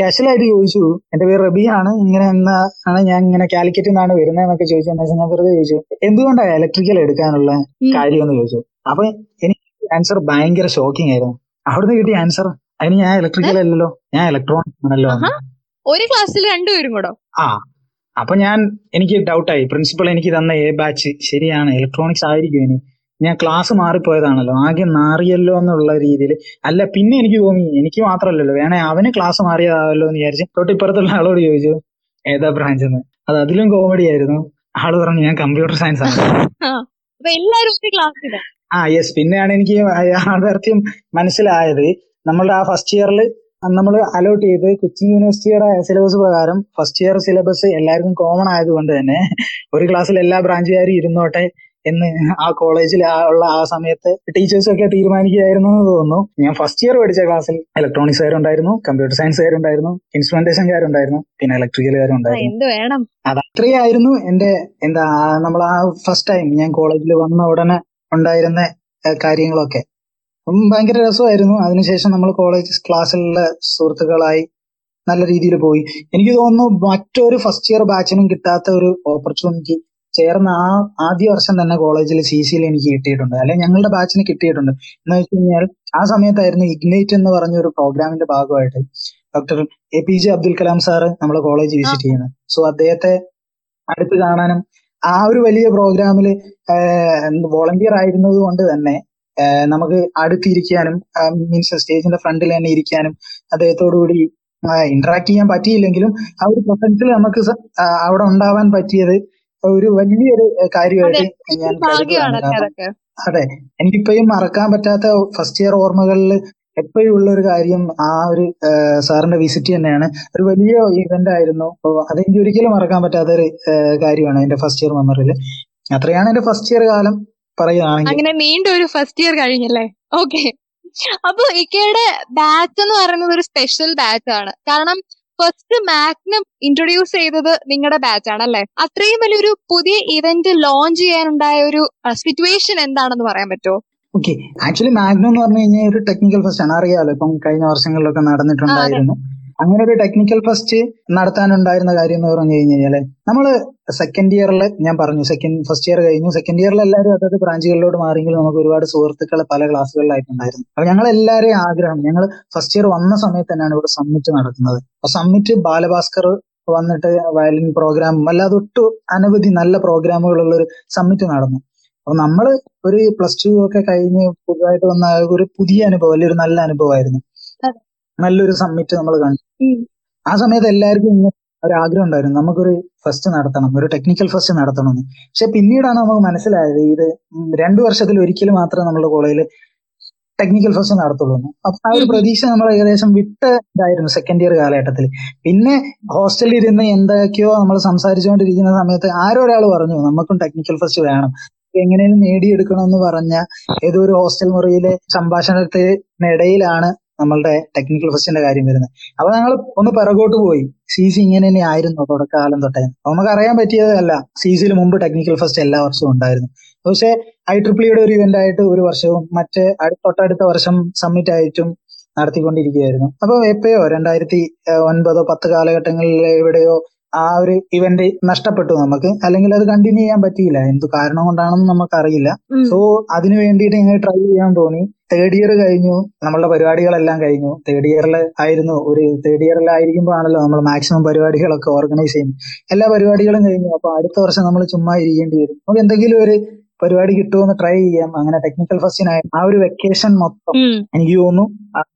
കാഷ്വൽ ആയിട്ട് ചോദിച്ചു. എന്റെ പേര് റബിയാണ്. ഇങ്ങനെ എന്നാ ആണ് ഞാൻ ഇങ്ങനെ കാലിക്കറ്റിൽ നിന്നാണ് വരുന്നതെന്നൊക്കെ ചോദിച്ചു. എന്താ ഞാൻ വെറുതെ ചോദിച്ചു. എന്തുകൊണ്ടാണ് ഇലക്ട്രിക്കൽ എടുക്കാനുള്ള. കാര്യം എന്ന് ചോദിച്ചു. അപ്പൊ എനിക്ക് ആൻസർ ഭയങ്കര ഷോക്കിംഗ് ആയിരുന്നു. അവിടുന്ന് കിട്ടിയ ആൻസർ അതിന് ഞാൻ ഇലക്ട്രിക്കൽ അല്ലല്ലോ ഞാൻ ഇലക്ട്രോണിക്സ് ആണല്ലോ. ഒരു ക്ലാസ്സിൽ രണ്ടുപേരും കൂടോ. ആ. അപ്പൊ ഞാൻ എനിക്ക് ഡൗട്ടായി പ്രിൻസിപ്പൾ എനിക്ക് തന്ന എ ബാച്ച് ശരിയാണ്. ഇലക്ട്രോണിക്സ് ആയിരിക്കും ഇനി. ഞാൻ ക്ലാസ് മാറിപ്പോയതാണല്ലോ. ആകെ മാറിയല്ലോ എന്നുള്ള രീതിയിൽ അല്ല പിന്നെ എനിക്ക് തോന്നി എനിക്ക് മാത്രമല്ലല്ലോ. വേണേ അവന് ക്ലാസ് മാറിയതാവല്ലോ എന്ന് വിചാരിച്ച് തൊട്ടിപ്പുറത്തുള്ള ആളോട് ചോദിച്ചു ഏതാ ബ്രാഞ്ച് എന്ന് അത് അതിലും കോമഡി ആയിരുന്നു. ആൾ പറഞ്ഞു ഞാൻ കമ്പ്യൂട്ടർ സയൻസ് ആണ്. ആ യെസ് പിന്നെയാണ് എനിക്ക് യാഥാർത്ഥ്യം മനസ്സിലായത്. നമ്മളുടെ ആ ഫസ്റ്റ് ഇയറിൽ നമ്മൾ അലോട്ട് ചെയ്ത് കൊച്ചിൻ യൂണിവേഴ്സിറ്റിയുടെ സിലബസ് പ്രകാരം ഫസ്റ്റ് ഇയർ സിലബസ് എല്ലാവർക്കും കോമൺ ആയതുകൊണ്ട് തന്നെ ഒരു ക്ലാസ്സിൽ എല്ലാ ബ്രാഞ്ചുകാരും ഇരുന്നോട്ടെ എന്ന് ആ കോളേജിൽ ഉള്ള ആ സമയത്ത് ടീച്ചേഴ്സ് ഒക്കെ തീരുമാനിക്കുകയായിരുന്നു എന്ന് തോന്നുന്നു. ഞാൻ ഫസ്റ്റ് ഇയർ പഠിച്ച ക്ലാസ്സിൽ ഇലക്ട്രോണിക്സ് കാരുണ്ടായിരുന്നു കമ്പ്യൂട്ടർ സയൻസ് കാരുണ്ടായിരുന്നു ഇൻസ്ട്രുമെന്റേഷൻ കാരുണ്ടായിരുന്നു പിന്നെ ഇലക്ട്രിക്കൽ കാരുണ്ടായിരുന്നു. അത് അത്രയായിരുന്നു എന്റെ എന്താ നമ്മൾ ആ ഫസ്റ്റ് ടൈം ഞാൻ കോളേജിൽ വന്ന ഉടനെ ഉണ്ടായിരുന്ന കാര്യങ്ങളൊക്കെ. ഭയങ്കര രസമായിരുന്നു. അതിനുശേഷം നമ്മൾ കോളേജ് ക്ലാസ്സിലുള്ള സുഹൃത്തുക്കളായി നല്ല രീതിയിൽ പോയി. എനിക്ക് തോന്നുന്നു മറ്റൊരു ഫസ്റ്റ് ഇയർ ബാച്ചിനും കിട്ടാത്ത ഒരു ഓപ്പർച്യൂണിറ്റി ചേർന്ന ആ ആദ്യ വർഷം തന്നെ കോളേജിൽ സി സിയിൽ എനിക്ക് കിട്ടിയിട്ടുണ്ട്. അല്ലെങ്കിൽ ഞങ്ങളുടെ ബാച്ചിന് കിട്ടിയിട്ടുണ്ട്. എന്ന് വെച്ച് കഴിഞ്ഞാൽ ആ സമയത്തായിരുന്നു ഇഗ്നൈറ്റ് എന്ന് പറഞ്ഞ ഒരു പ്രോഗ്രാമിന്റെ ഭാഗമായിട്ട് doctor A P J Abdul Kalam sir നമ്മളെ കോളേജ് വിസിറ്റ് ചെയ്യുന്നത്. സോ അദ്ദേഹത്തെ അടുത്ത് കാണാനും ആ ഒരു വലിയ പ്രോഗ്രാമിൽ വോളണ്ടിയർ ആയിരുന്നത് കൊണ്ട് തന്നെ നമുക്ക് അടുത്തിരിക്കാനും മീൻസ് സ്റ്റേജിന്റെ ഫ്രണ്ടിൽ തന്നെ ഇരിക്കാനും അദ്ദേഹത്തോടു കൂടി ഇന്ററാക്ട് ചെയ്യാൻ പറ്റിയില്ലെങ്കിലും ആ ഒരു പ്രസൻസിൽ നമുക്ക് അവിടെ ഉണ്ടാവാൻ പറ്റിയത് ഒരു വലിയൊരു കാര്യമായിട്ട് ഞാൻ അതെ എനിക്കിപ്പോഴും മറക്കാൻ പറ്റാത്ത ഫസ്റ്റ് ഇയർ ഓർമ്മകളിൽ എപ്പോഴും ഉള്ള ഒരു കാര്യം ആ ഒരു സാറിന്റെ വിസിറ്റ് തന്നെയാണ്. ഒരു വലിയ ഇവന്റ് ആയിരുന്നു. അപ്പൊ അതെനിക്ക് ഒരിക്കലും മറക്കാൻ പറ്റാത്ത ഒരു കാര്യമാണ് എന്റെ ഫസ്റ്റ് ഇയർ മെമ്മറിയിൽ അത്രയാണ് എന്റെ ഫസ്റ്റ് ഇയർ കാലം പറയുകയാണെങ്കിൽ. അങ്ങനെ നീണ്ട ഒരു ഫസ്റ്റ് ഇയർ കഴിഞ്ഞല്ലേ? ഓക്കെ. അപ്പൊ ഇക്കയുടെ ബാച്ച് എന്ന് പറയുന്നത് ഒരു സ്പെഷ്യൽ ബാച്ച് ആണ്. കാരണം ഫസ്റ്റ് മാഗ്നം ഇൻട്രൊഡ്യൂസ് ചെയ്തത് നിങ്ങളുടെ ബാച്ച് ആണ് അല്ലെ അത്രയും വലിയൊരു പുതിയ ഇവന്റ് ലോഞ്ച് ചെയ്യാനുണ്ടായ ഒരു സിറ്റുവേഷൻ എന്താണെന്ന് പറയാൻ പറ്റുമോ ഓക്കെ ആക്ച്വലി മാഗ്നം എന്ന് പറഞ്ഞു കഴിഞ്ഞാൽ ഒരു ടെക്നിക്കൽ ഫസ്റ്റ് ആണ് അറിയാലോ ഇപ്പം കഴിഞ്ഞ വർഷങ്ങളിലൊക്കെ നടന്നിട്ടുണ്ടായിരുന്നു. അങ്ങനെ ഒരു ടെക്നിക്കൽ ഫസ്റ്റ് നടത്താനുണ്ടായിരുന്ന കാര്യം എന്ന് പറഞ്ഞു കഴിഞ്ഞാൽ നമ്മൾ സെക്കൻഡ് ഇയറിൽ ഞാൻ പറഞ്ഞു സെക്കൻഡ് ഫസ്റ്റ് ഇയർ കഴിഞ്ഞു. സെക്കൻഡ് ഇയറിൽ എല്ലാവരും അതായത് ബ്രാഞ്ചുകളിലോട്ട് മാറിയെങ്കിൽ നമുക്ക് ഒരുപാട് സുഹൃത്തുക്കൾ പല ക്ലാസ്സുകളിലായിട്ടുണ്ടായിരുന്നു. അപ്പൊ ഞങ്ങൾ എല്ലാവരെയും ആഗ്രഹം ഞങ്ങൾ ഫസ്റ്റ് ഇയർ വന്ന സമയത്ത് തന്നെയാണ് ഇവിടെ സമ്മിറ്റ് നടക്കുന്നത്. അപ്പൊ സമ്മിറ്റ് ബാലഭാസ്കർ വന്നിട്ട് വയലിൻ പ്രോഗ്രാം അല്ലാതെ ഒട്ടു അനവധി നല്ല പ്രോഗ്രാമുകളുള്ള ഒരു സമ്മിറ്റ് നടന്നു. അപ്പൊ നമ്മൾ ഒരു പ്ലസ് ടു ഒക്കെ കഴിഞ്ഞ് പുതുതായിട്ട് വന്ന ഒരു പുതിയ അനുഭവം അല്ലെങ്കിൽ ഒരു നല്ല അനുഭവമായിരുന്നു. നല്ലൊരു സമ്മിറ്റ് നമ്മൾ കണ്ടു. ആ സമയത്ത് എല്ലാവർക്കും ഇങ്ങനെ ഒരു ആഗ്രഹം ഉണ്ടായിരുന്നു. നമുക്കൊരു ഫസ്റ്റ് നടത്തണം ഒരു ടെക്നിക്കൽ ഫസ്റ്റ് നടത്തണം എന്ന് പക്ഷെ പിന്നീടാണ് നമുക്ക് മനസ്സിലായത് ഇത് രണ്ടു വർഷത്തിൽ ഒരിക്കൽ മാത്രമേ നമ്മുടെ കോളേജിൽ ടെക്നിക്കൽ ഫസ്റ്റ് നടത്തുള്ളൂ. അപ്പൊ ആ ഒരു. പ്രതീക്ഷ നമ്മൾ ഏകദേശം വിട്ട് ഇതായിരുന്നു സെക്കൻഡ് ഇയർ കാലഘട്ടത്തിൽ പിന്നെ ഹോസ്റ്റലിൽ ഇരുന്ന് എന്തൊക്കെയോ നമ്മൾ സംസാരിച്ചുകൊണ്ടിരിക്കുന്ന സമയത്ത് ആരോ ഒരാൾ പറഞ്ഞു നമുക്കും ടെക്നിക്കൽ ഫസ്റ്റ് വേണം. എങ്ങനെയും നേടിയെടുക്കണം എന്ന് പറഞ്ഞ ഏതോ ഒരു ഹോസ്റ്റൽ മുറിയിലെ സംഭാഷണത്തിനിടയിലാണ് നമ്മളുടെ ടെക്നിക്കൽ ഫസ്റ്റിന്റെ കാര്യം വരുന്നത്. അപ്പൊ ഞങ്ങൾ ഒന്ന് പിറകോട്ട് പോയി. സി സി ഇങ്ങനെ തന്നെ ആയിരുന്നു തുടക്കകാലം തൊട്ടേ. അപ്പൊ നമുക്ക് അറിയാൻ പറ്റിയതല്ല സി സിയിൽ മുമ്പ് ടെക്നിക്കൽ ഫസ്റ്റ് എല്ലാ വർഷവും ഉണ്ടായിരുന്നു. പക്ഷേ ഐ ട്രിപ്ലിയുടെ ഒരു ഇവന്റ് ആയിട്ട് ഒരു വർഷവും മറ്റ് തൊട്ടടുത്ത വർഷം സമ്മിറ്റ് ആയിട്ടും നടത്തിക്കൊണ്ടിരിക്കുകയായിരുന്നു. അപ്പൊ എപ്പോഴോ രണ്ടായിരത്തി ഒൻപതോ പത്ത് കാലഘട്ടങ്ങളിൽ എവിടെയോ ആ ഒരു ഇവന്റ് നഷ്ടപ്പെട്ടു നമുക്ക്. അല്ലെങ്കിൽ അത് കണ്ടിന്യൂ ചെയ്യാൻ പറ്റിയില്ല. എന്ത് കാരണം കൊണ്ടാണെന്ന് നമുക്കറിയില്ല. സോ അതിനു വേണ്ടിയിട്ട് ഇങ്ങനെ ട്രൈ ചെയ്യാൻ തോന്നി. തേർഡ് ഇയർ കഴിഞ്ഞു. നമ്മളുടെ പരിപാടികളെല്ലാം കഴിഞ്ഞു. തേർഡ് ഇയറിൽ ആയിരുന്നു ഒരു തേർഡ് ഇയറിൽ ഇയറിലായിരിക്കുമ്പോഴാണല്ലോ നമ്മൾ മാക്സിമം പരിപാടികളൊക്കെ ഓർഗനൈസ് ചെയ്യുന്നത്. എല്ലാ പരിപാടികളും കഴിഞ്ഞു. അപ്പൊ അടുത്ത വർഷം നമ്മൾ ചുമ്മാ ഇരിക്കേണ്ടി വരും. നമുക്ക് എന്തെങ്കിലും ഒരു പരിപാടി കിട്ടുമെന്ന് ട്രൈ ചെയ്യാം. അങ്ങനെ ടെക്നിക്കൽ ഫസ്റ്റിനായി ആ ഒരു വെക്കേഷൻ മൊത്തം എനിക്ക് തോന്നുന്നു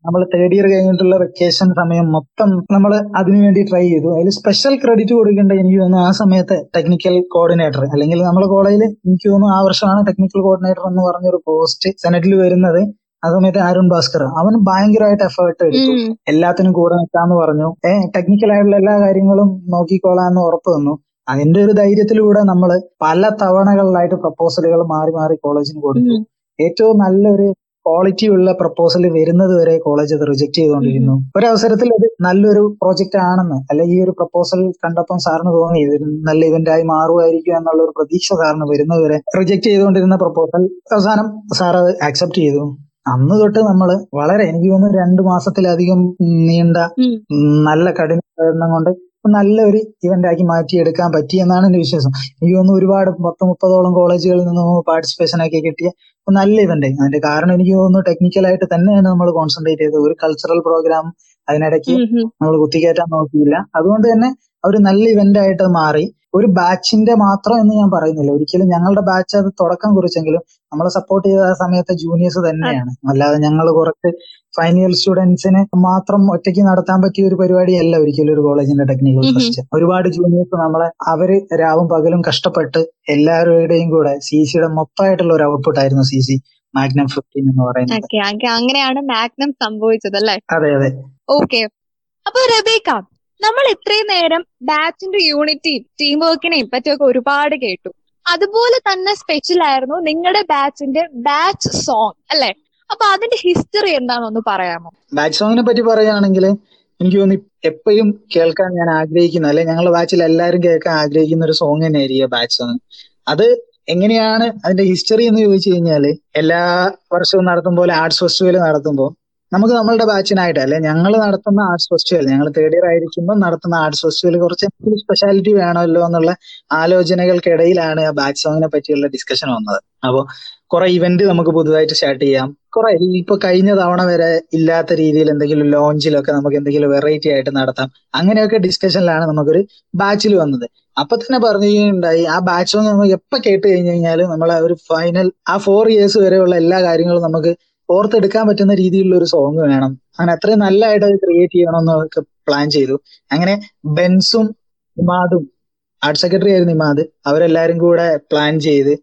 നമ്മൾ തേർഡ് ഇയർ കഴിഞ്ഞിട്ടുള്ള വെക്കേഷൻ സമയം മൊത്തം നമ്മൾ അതിനുവേണ്ടി ട്രൈ ചെയ്തു. അതിൽ സ്പെഷ്യൽ ക്രെഡിറ്റ് കൊടുക്കേണ്ട എനിക്ക് തോന്നുന്നു ആ സമയത്ത് ടെക്നിക്കൽ കോർഡിനേറ്റർ അല്ലെങ്കിൽ നമ്മുടെ കോളേജിൽ എനിക്ക് തോന്നുന്നു ആ വർഷമാണ് ടെക്നിക്കൽ കോർഡിനേറ്റർ എന്ന് പറഞ്ഞൊരു പോസ്റ്റ് സെനറ്റിൽ വരുന്നത്. ആ സമയത്ത് അരുൺ ഭാസ്കർ. അവൻ ഭയങ്കരമായിട്ട് എഫേർട്ട് എടുത്തു. എല്ലാത്തിനും കൂടെ നിൽക്കാന്ന് പറഞ്ഞു. ഏഹ് ടെക്നിക്കൽ ആയിട്ടുള്ള എല്ലാ കാര്യങ്ങളും നോക്കിക്കോളാന്ന് ഉറപ്പ് തന്നു. അതിന്റെ ഒരു ധൈര്യത്തിലൂടെ നമ്മൾ പല തവണകളിലായിട്ട് പ്രപ്പോസലുകൾ മാറി മാറി കോളേജിന് കൊടുത്തു. ഏറ്റവും നല്ലൊരു ക്വാളിറ്റി ഉള്ള പ്രപ്പോസൽ വരുന്നത് വരെ കോളേജ് അത് റിജക്ട് ചെയ്തുകൊണ്ടിരുന്നു ഒരവസരത്തിൽ അത് നല്ലൊരു പ്രോജക്റ്റ് ആണെന്ന് അല്ലെ ഈ ഒരു പ്രപ്പോസൽ കണ്ടപ്പം സാറിന് തോന്നി ഇത് നല്ല ഇവന്റ് ആയി മാറുമായിരിക്കും എന്നുള്ള ഒരു പ്രതീക്ഷ സാറിന് വരുന്നത് വരെ റിജക്ട് ചെയ്തുകൊണ്ടിരുന്ന പ്രപ്പോസൽ അവസാനം സാർ അത് ആക്സെപ്റ്റ് ചെയ്തു. അന്ന് തൊട്ട് നമ്മൾ വളരെ എനിക്ക് തോന്നുന്നു രണ്ടു മാസത്തിലധികം നീണ്ട നല്ല കഠിന പ്രയത്നം കൊണ്ട് നല്ല ഒരു ഇവന്റ് ആക്കി മാറ്റിയെടുക്കാൻ പറ്റി എന്നാണ് എന്റെ വിശ്വാസം. എനിക്ക് തോന്നുന്നു ഒരുപാട് പത്ത് മുപ്പതോളം കോളേജുകളിൽ നിന്ന് പാർട്ടിസിപ്പേഷൻ ആക്കി കിട്ടിയ നല്ല ഇവന്റ് അതിന്റെ കാരണം എനിക്ക് തോന്നുന്നു ടെക്നിക്കലായിട്ട് തന്നെയാണ് നമ്മൾ കോൺസെൻട്രേറ്റ് ചെയ്തത്. ഒരു കൾച്ചറൽ പ്രോഗ്രാം അതിനിടയ്ക്ക്. നമ്മൾ കുത്തിക്കയറ്റാൻ നോക്കിയില്ല. അതുകൊണ്ട് തന്നെ ഒരു നല്ല ഇവന്റ് ആയിട്ട് മാറി. ഒരു ബാച്ചിന്റെ മാത്രം എന്ന് ഞാൻ പറയുന്നില്ല. ഒരിക്കലും ഞങ്ങളുടെ ബാച്ച് അത് തുടക്കം കുറിച്ചെങ്കിലും നമ്മളെ സപ്പോർട്ട് ചെയ്ത ആ സമയത്തെ ജൂനിയേഴ്സ് തന്നെയാണ്. അല്ലാതെ ഞങ്ങൾ കുറച്ച് ഫൈനൽ ഇയർ സ്റ്റുഡൻസിന് മാത്രം ഒറ്റയ്ക്ക് നടത്താൻ പറ്റിയ ഒരു പരിപാടിയല്ല ഒരിക്കലും ഒരു കോളേജിന്റെ ടെക്നിക്കൽ. ഫസ്റ്റ് ഒരുപാട് ജൂനിയേഴ്സ് നമ്മളെ അവർ രാവും പകലും കഷ്ടപ്പെട്ട് എല്ലാവരുടെയും കൂടെ സി സിയുടെ മൊത്തമായിട്ടുള്ള ഒരു ഔട്ട്പുട്ട് ആയിരുന്നു സി സി മാഗ്നം ഫിഫ്റ്റീൻ എന്ന് പറയുന്നത്. അങ്ങനെയാണ് മാഗ്നം സംഭവിച്ചത് അല്ലേ? അതെ അതെ. ഓക്കെ അപ്പൊ റബേക്ക നമ്മൾ ഇത്രയും നേരം ബാച്ചിന്റെ യൂണിറ്റിയും ടീം വർക്കിനെയും പറ്റിയൊക്കെ ഒരുപാട് കേട്ടു. അതുപോലെ തന്നെ സ്പെഷ്യൽ ആയിരുന്നു നിങ്ങളുടെ ബാച്ചിന്റെ ബാച്ച് സോങ് അല്ലെ? അപ്പൊ അതിന്റെ ഹിസ്റ്ററി എന്താണെന്ന് പറയാമോ? ബാച്ച് സോങ്ങിനെ പറ്റി പറയുകയാണെങ്കിൽ എനിക്ക് തോന്നി എപ്പോഴും കേൾക്കാൻ ഞാൻ ആഗ്രഹിക്കുന്ന അല്ലെ ഞങ്ങളുടെ ബാച്ചിൽ എല്ലാവരും കേൾക്കാൻ ആഗ്രഹിക്കുന്ന ഒരു സോങ് തന്നെയായിരിക്കും ബാച്ച് സോങ് അത് എങ്ങനെയാണ് അതിന്റെ ഹിസ്റ്ററി എന്ന് ചോദിച്ചു കഴിഞ്ഞാൽ എല്ലാ വർഷവും നടത്തും പോലെ ആർട്സ് ഫെസ്റ്റിവൽ നടത്തുമ്പോൾ നമുക്ക് നമ്മളുടെ ബാച്ചിനായിട്ട് അല്ലെ? ഞങ്ങൾ നടത്തുന്ന ആർട്സ് ഫെസ്റ്റിവൽ ഞങ്ങൾ തേർഡ് ഇയർ ആയിരിക്കുമ്പോൾ നടത്തുന്ന ആർട്സ് ഫെസ്റ്റിവൽ കുറച്ച് സ്പെഷ്യാലിറ്റി വേണമല്ലോ എന്നുള്ള ആലോചനകൾക്കിടയിലാണ് ആ ബാച്ച് സോങ്ങിനെ പറ്റിയുള്ള ഡിസ്കഷൻ വന്നത്. അപ്പോൾ കുറെ ഇവന്റ് നമുക്ക് പുതുതായിട്ട് സ്റ്റാർട്ട് ചെയ്യാം. കുറെ ഇപ്പൊ കഴിഞ്ഞ തവണ വരെ ഇല്ലാത്ത രീതിയിൽ എന്തെങ്കിലും ലോഞ്ചിലൊക്കെ നമുക്ക് എന്തെങ്കിലും വെറൈറ്റി ആയിട്ട് നടത്താം. അങ്ങനെയൊക്കെ ഡിസ്കഷനിലാണ് നമുക്കൊരു ബാച്ചിൽ വന്നത്. അപ്പൊ തന്നെ പറയുകയുണ്ടായി ആ ബാച്ച് നമുക്ക് എപ്പോ കേട്ട് കഴിഞ്ഞു കഴിഞ്ഞാൽ നമ്മളെ ഒരു ഫൈനൽ ആ ഫോർ ഇയേഴ്സ് വരെയുള്ള എല്ലാ കാര്യങ്ങളും നമുക്ക് ഓർത്തെടുക്കാൻ പറ്റുന്ന രീതിയിലുള്ള ഒരു സോങ് വേണം. അങ്ങനെ അത്രയും നല്ലതായിട്ട് അത് ക്രിയേറ്റ് ചെയ്യണം എന്നൊക്കെ പ്ലാൻ ചെയ്തു. അങ്ങനെ ബെൻസും ഇമാദും ആർട്ട് സെക്രട്ടറി ആയിരുന്നു ഇമാദ് അവരെല്ലാരും കൂടെ പ്ലാൻ ചെയ്ത്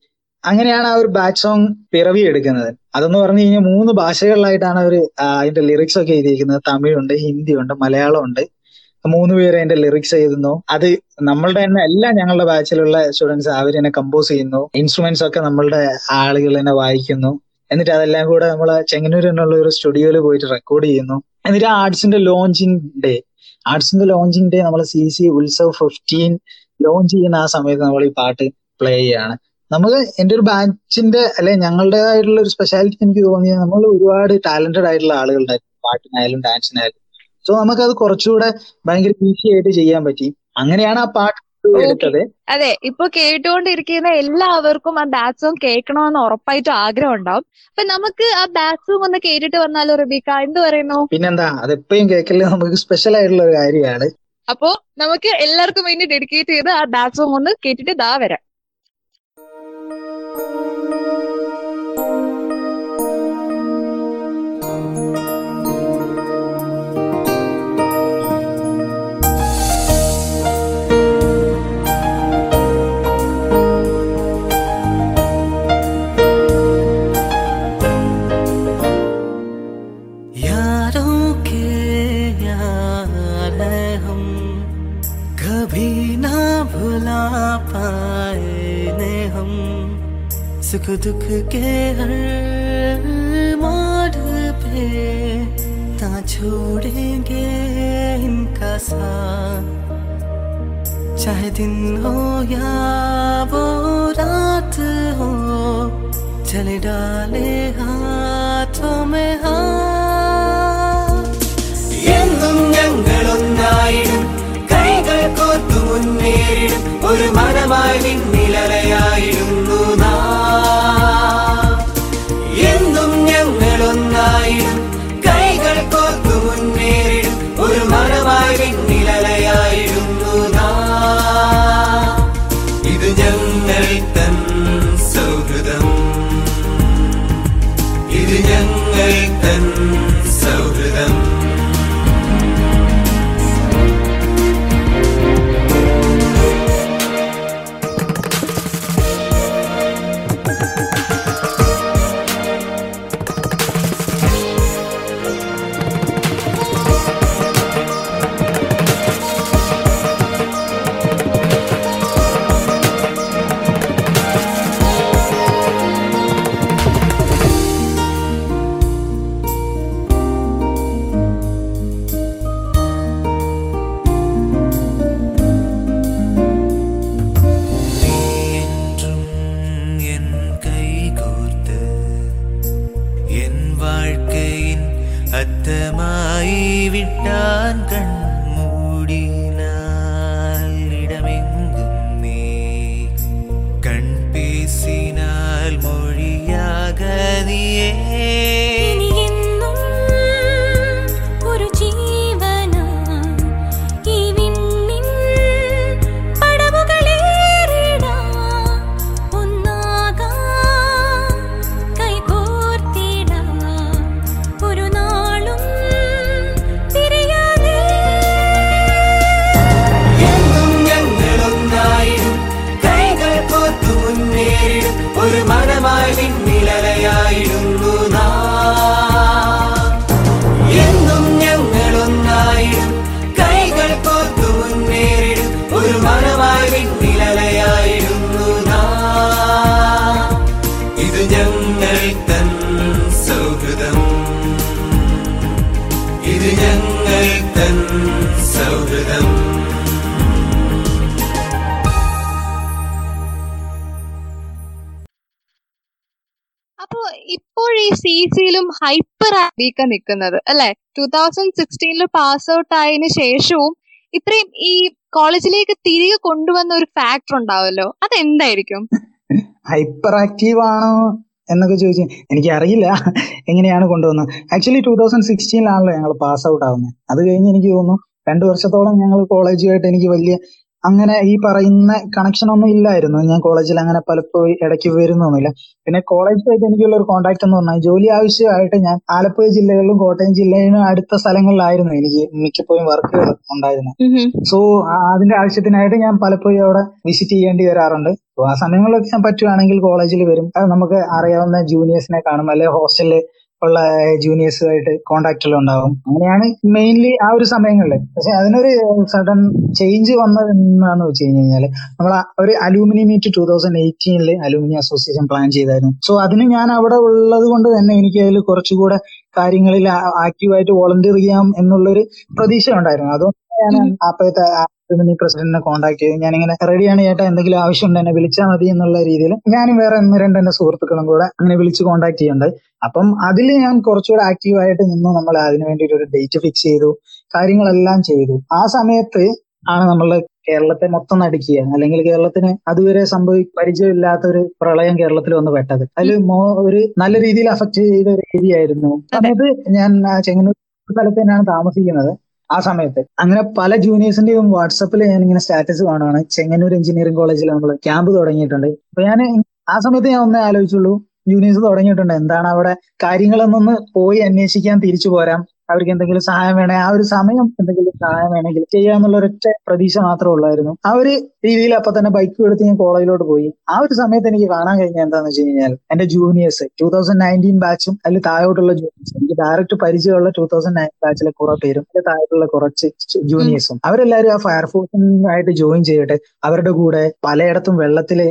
അങ്ങനെയാണ് ആ ഒരു ബാച്ച് സോങ് പിറവി എടുക്കുന്നത്. അതെന്ന് പറഞ്ഞു കഴിഞ്ഞാൽ മൂന്ന് ഭാഷകളിലായിട്ടാണ് അവർ അതിന്റെ ലിറിക്സ് ഒക്കെ എഴുതിയിരിക്കുന്നത്. തമിഴുണ്ട് ഹിന്ദിയുണ്ട് മലയാളമുണ്ട്. മൂന്ന് പേര് അതിന്റെ ലിറിക്സ് എഴുതുന്നു. അത് നമ്മളുടെ തന്നെ എല്ലാം ഞങ്ങളുടെ ബാച്ചിലുള്ള സ്റ്റുഡൻസ് അവർ തന്നെ കമ്പോസ് ചെയ്യുന്നു. ഇൻസ്ട്രുമെന്റ്സ് ഒക്കെ നമ്മളുടെ ആളുകൾ തന്നെ വായിക്കുന്നു. എന്നിട്ട് അതെല്ലാം കൂടെ നമ്മൾ ചെങ്ങന്നൂർ എന്നുള്ള ഒരു സ്റ്റുഡിയോയിൽ പോയിട്ട് റെക്കോർഡ് ചെയ്യുന്നു. എന്നിട്ട് ആർട്സിന്റെ ലോഞ്ചിങ് ഡേ ആർട്സിന്റെ ലോഞ്ചിങ് ഡേ നമ്മൾ C C Utsav fifteen launch ചെയ്യുന്ന ആ സമയത്ത് നമ്മൾ ഈ പാട്ട് പ്ലേ ചെയ്യാണ്. നമുക്ക് എന്റെ ഒരു ബാച്ചിന്റെ അല്ലെ ഞങ്ങളുടേതായിട്ടുള്ള ഒരു സ്പെഷ്യാലിറ്റി എനിക്ക് തോന്നിയത് നമ്മൾ ഒരുപാട് ടാലന്റഡ് ആയിട്ടുള്ള ആളുകളുണ്ടായിരുന്നു. പാട്ടിനായാലും ഡാൻസിനായാലും സോ നമുക്കത് കുറച്ചുകൂടെ ഭയങ്കര ഈസി ആയിട്ട് ചെയ്യാൻ പറ്റി. അങ്ങനെയാണ് ആ പാട്ട് എടുത്തത്. അതെ ഇപ്പൊ കേട്ടുകൊണ്ടിരിക്കുന്ന എല്ലാവർക്കും ആ ബാച്ച് സോങ് കേൾക്കണമെന്ന് ഉറപ്പായിട്ടും ആഗ്രഹം ഉണ്ടാവും അപ്പൊ നമുക്ക് ആ ബാച്ച് സോങ് ഒന്ന് കേട്ടിട്ട് വന്നാലോ റബീക്ക? എന്ത് പറയുന്നു? പിന്നെന്താ അതെപ്പോഴും കേൾക്കൽ നമുക്ക് സ്പെഷ്യൽ ആയിട്ടുള്ള ഒരു കാര്യമാണ്. അപ്പോ നമുക്ക് എല്ലാവർക്കും വേണ്ടി ഡെഡിക്കേറ്റ് ചെയ്ത് ആ ബാച്ച് സോങ് ഒന്ന് കേട്ടിട്ട് ദാ വരാം. सुख दुख के हर मोड़ पे ना छोड़ेंगे इनका साथ चाहे दिन हो या वो रात हो चले डाले हाथों में हाथ എന്നും ഞങ്ങളൊന്നായിടും കൈകൾ കോർത്തു മുന്നേറിടും ഒരു മരമായി സിയിലും ഹൈപ്പർ ആബീക്ക നിൽക്കുന്നത് അല്ലെ? ടൂ തൗസൻഡ് സിക്സ്റ്റീനിൽ പാസ് ഔട്ട് ആയതിനു ശേഷവും ഇത്രയും ഈ കോളേജിലേക്ക് തിരികെ കൊണ്ടുവന്ന ഒരു ഫാക്ടർ ഉണ്ടാവല്ലോ അതെന്തായിരിക്കും? ഹൈപ്പർ ആക്റ്റീവ് ആണോ എന്നൊക്കെ ചോദിച്ചു എനിക്ക് അറിയില്ല എങ്ങനെയാണ് കൊണ്ടുവന്നത്. ആക്ച്വലി ടൂ തൗസൻഡ് സിക്സ്റ്റീനിലാണല്ലോ ഞങ്ങൾ പാസ് ഔട്ട് ആവുന്നത്. അത് കഴിഞ്ഞ് എനിക്ക് തോന്നുന്നു രണ്ടു വർഷത്തോളം ഞങ്ങൾ കോളേജുമായിട്ട് എനിക്ക് വലിയ അങ്ങനെ ഈ പറയുന്ന കണക്ഷൻ ഒന്നും ഇല്ലായിരുന്നു. ഞാൻ കോളേജിൽ അങ്ങനെ പലപ്പോഴും ഇടയ്ക്ക് വരുന്നൊന്നുമില്ല. പിന്നെ കോളേജുമായിട്ട് എനിക്കുള്ള ഒരു കോൺടാക്ട് എന്ന് പറഞ്ഞാൽ ജോലി ആവശ്യമായിട്ട് ഞാൻ ആലപ്പുഴ ജില്ലകളിലും കോട്ടയം ജില്ലയിലും അടുത്ത സ്ഥലങ്ങളിലായിരുന്നു എനിക്ക് മിക്കപ്പോഴും വർക്ക് ഉണ്ടായിരുന്നത്. സോ അതിന്റെ ആവശ്യത്തിനായിട്ട് ഞാൻ പലപ്പോഴും അവിടെ വിസിറ്റ് ചെയ്യേണ്ടി വരാറുണ്ട്. So, ആ സമയങ്ങളിലൊക്കെ ഞാൻ പറ്റുവാണെങ്കിൽ കോളേജിൽ വരും. അത് നമുക്ക് അറിയാവുന്ന ജൂനിയേഴ്സിനെ കാണും. അല്ലെങ്കിൽ ഹോസ്റ്റലിൽ ഉള്ള ജൂനിയേഴ്സുമായിട്ട് കോണ്ടാക്റ്റിൽ ഉണ്ടാവും. അങ്ങനെയാണ് മെയിൻലി ആ ഒരു സമയങ്ങളിൽ പക്ഷെ അതിനൊരു സഡൻ ചേഞ്ച് വന്നത് എന്നാന്ന് വെച്ച് കഴിഞ്ഞ് കഴിഞ്ഞാൽ നമ്മൾ ഒരു അലൂമിനി മീറ്റ് ടൂ തൗസൻഡ് എയ്റ്റീനിൽ അലൂമിനി അസോസിയേഷൻ പ്ലാൻ ചെയ്തായിരുന്നു. സോ അതിന് ഞാൻ അവിടെ ഉള്ളത് കൊണ്ട് തന്നെ എനിക്ക് അതിൽ കുറച്ചുകൂടെ കാര്യങ്ങളിൽ ആക്റ്റീവായിട്ട് വോളണ്ടിയർ ചെയ്യാം എന്നുള്ളൊരു പ്രതീക്ഷ ഉണ്ടായിരുന്നു. അതുകൊണ്ട് ഞാൻ അപ്പോഴത്തെ അലൂമിനി പ്രസിഡന്റിനെ കോൺടാക്ട് ചെയ്തു ഞാനിങ്ങനെ റെഡിയാണ് ചേട്ടാ എന്തെങ്കിലും ആവശ്യമുണ്ട് എന്നെ വിളിച്ചാൽ മതി എന്നുള്ള രീതിയിൽ ഞാനും വേറെ ഒന്ന് രണ്ട് എന്റെ സുഹൃത്തുക്കളും കൂടെ അങ്ങനെ വിളിച്ച് കോൺടാക്ട് ചെയ്യുന്നുണ്ട് അപ്പം അതിൽ ഞാൻ കുറച്ചുകൂടെ ആക്റ്റീവ് ആയിട്ട് നിന്ന്. നമ്മൾ അതിന് വേണ്ടിയിട്ട് ഒരു ഡേറ്റ് ഫിക്സ് ചെയ്തു. കാര്യങ്ങളെല്ലാം ചെയ്തു. ആ സമയത്ത് ആണ് നമ്മൾ കേരളത്തെ മൊത്തം നടുക്കുക അല്ലെങ്കിൽ കേരളത്തിന് അതുവരെ സംഭവി പരിചയമില്ലാത്ത ഒരു പ്രളയം കേരളത്തിൽ വന്ന് പെട്ടത്. അതിൽ ഒരു നല്ല രീതിയിൽ അഫക്ട് ചെയ്ത ഒരു ഏരിയ ആയിരുന്നു. അതായത് ഞാൻ ചെങ്ങന്നൂർ സ്ഥലത്ത് തന്നെയാണ് താമസിക്കുന്നത്. ആ സമയത്ത്. അങ്ങനെ പല ജൂനിയേഴ്സിന്റെയും വാട്സപ്പിൽ ഞാൻ ഇങ്ങനെ സ്റ്റാറ്റസ് കാണുവാണ്. ചെങ്ങന്നൂർ എഞ്ചിനീയറിംഗ് കോളേജിൽ നമ്മൾ ക്യാമ്പ് തുടങ്ങിയിട്ടുണ്ട്. അപ്പൊ ഞാൻ ആ സമയത്ത് ഞാൻ ഒന്നേ ആലോചിച്ചുള്ളൂ. ജൂനിയേഴ്സ് തുടങ്ങിയിട്ടുണ്ട്. എന്താണ് അവിടെ കാര്യങ്ങളൊന്നൊന്ന് പോയി അന്വേഷിക്കാൻ തിരിച്ചു പോരാം. അവർക്ക് എന്തെങ്കിലും സഹായം വേണേ ആ ഒരു സമയം എന്തെങ്കിലും സഹായം വേണമെങ്കിൽ ചെയ്യാന്നുള്ള ഒരൊറ്റ പ്രതീക്ഷ മാത്രമേ ഉള്ളായിരുന്നു. ആ ഒരു രീതിയിൽ അപ്പൊ തന്നെ ബൈക്ക് എടുത്ത് ഞാൻ കോളേജിലോട്ട് പോയി. ആ ഒരു സമയത്ത് എനിക്ക് കാണാൻ കഴിഞ്ഞ എന്താണെന്ന് വെച്ച് കഴിഞ്ഞാൽ എന്റെ ജൂനിയേഴ്സ് ടൂ തൗസൻഡ് നയന്റീൻ ബാച്ചും അതിൽ താഴോട്ടുള്ള ജൂനിയേഴ്സ് എനിക്ക് ഡയറക്റ്റ് പരിചയമുള്ള ടൂ തൗസൻഡ് നയൻ ബാച്ചിലെ കുറെ പേരും അതിൽ താഴോട്ടുള്ള കുറച്ച് ജൂനിയേഴ്സും അവരെല്ലാവരും ആ ഫയർഫോഴ്സിനായിട്ട് ജോയിൻ ചെയ്യട്ടെ അവരുടെ കൂടെ പലയിടത്തും വെള്ളത്തിൽ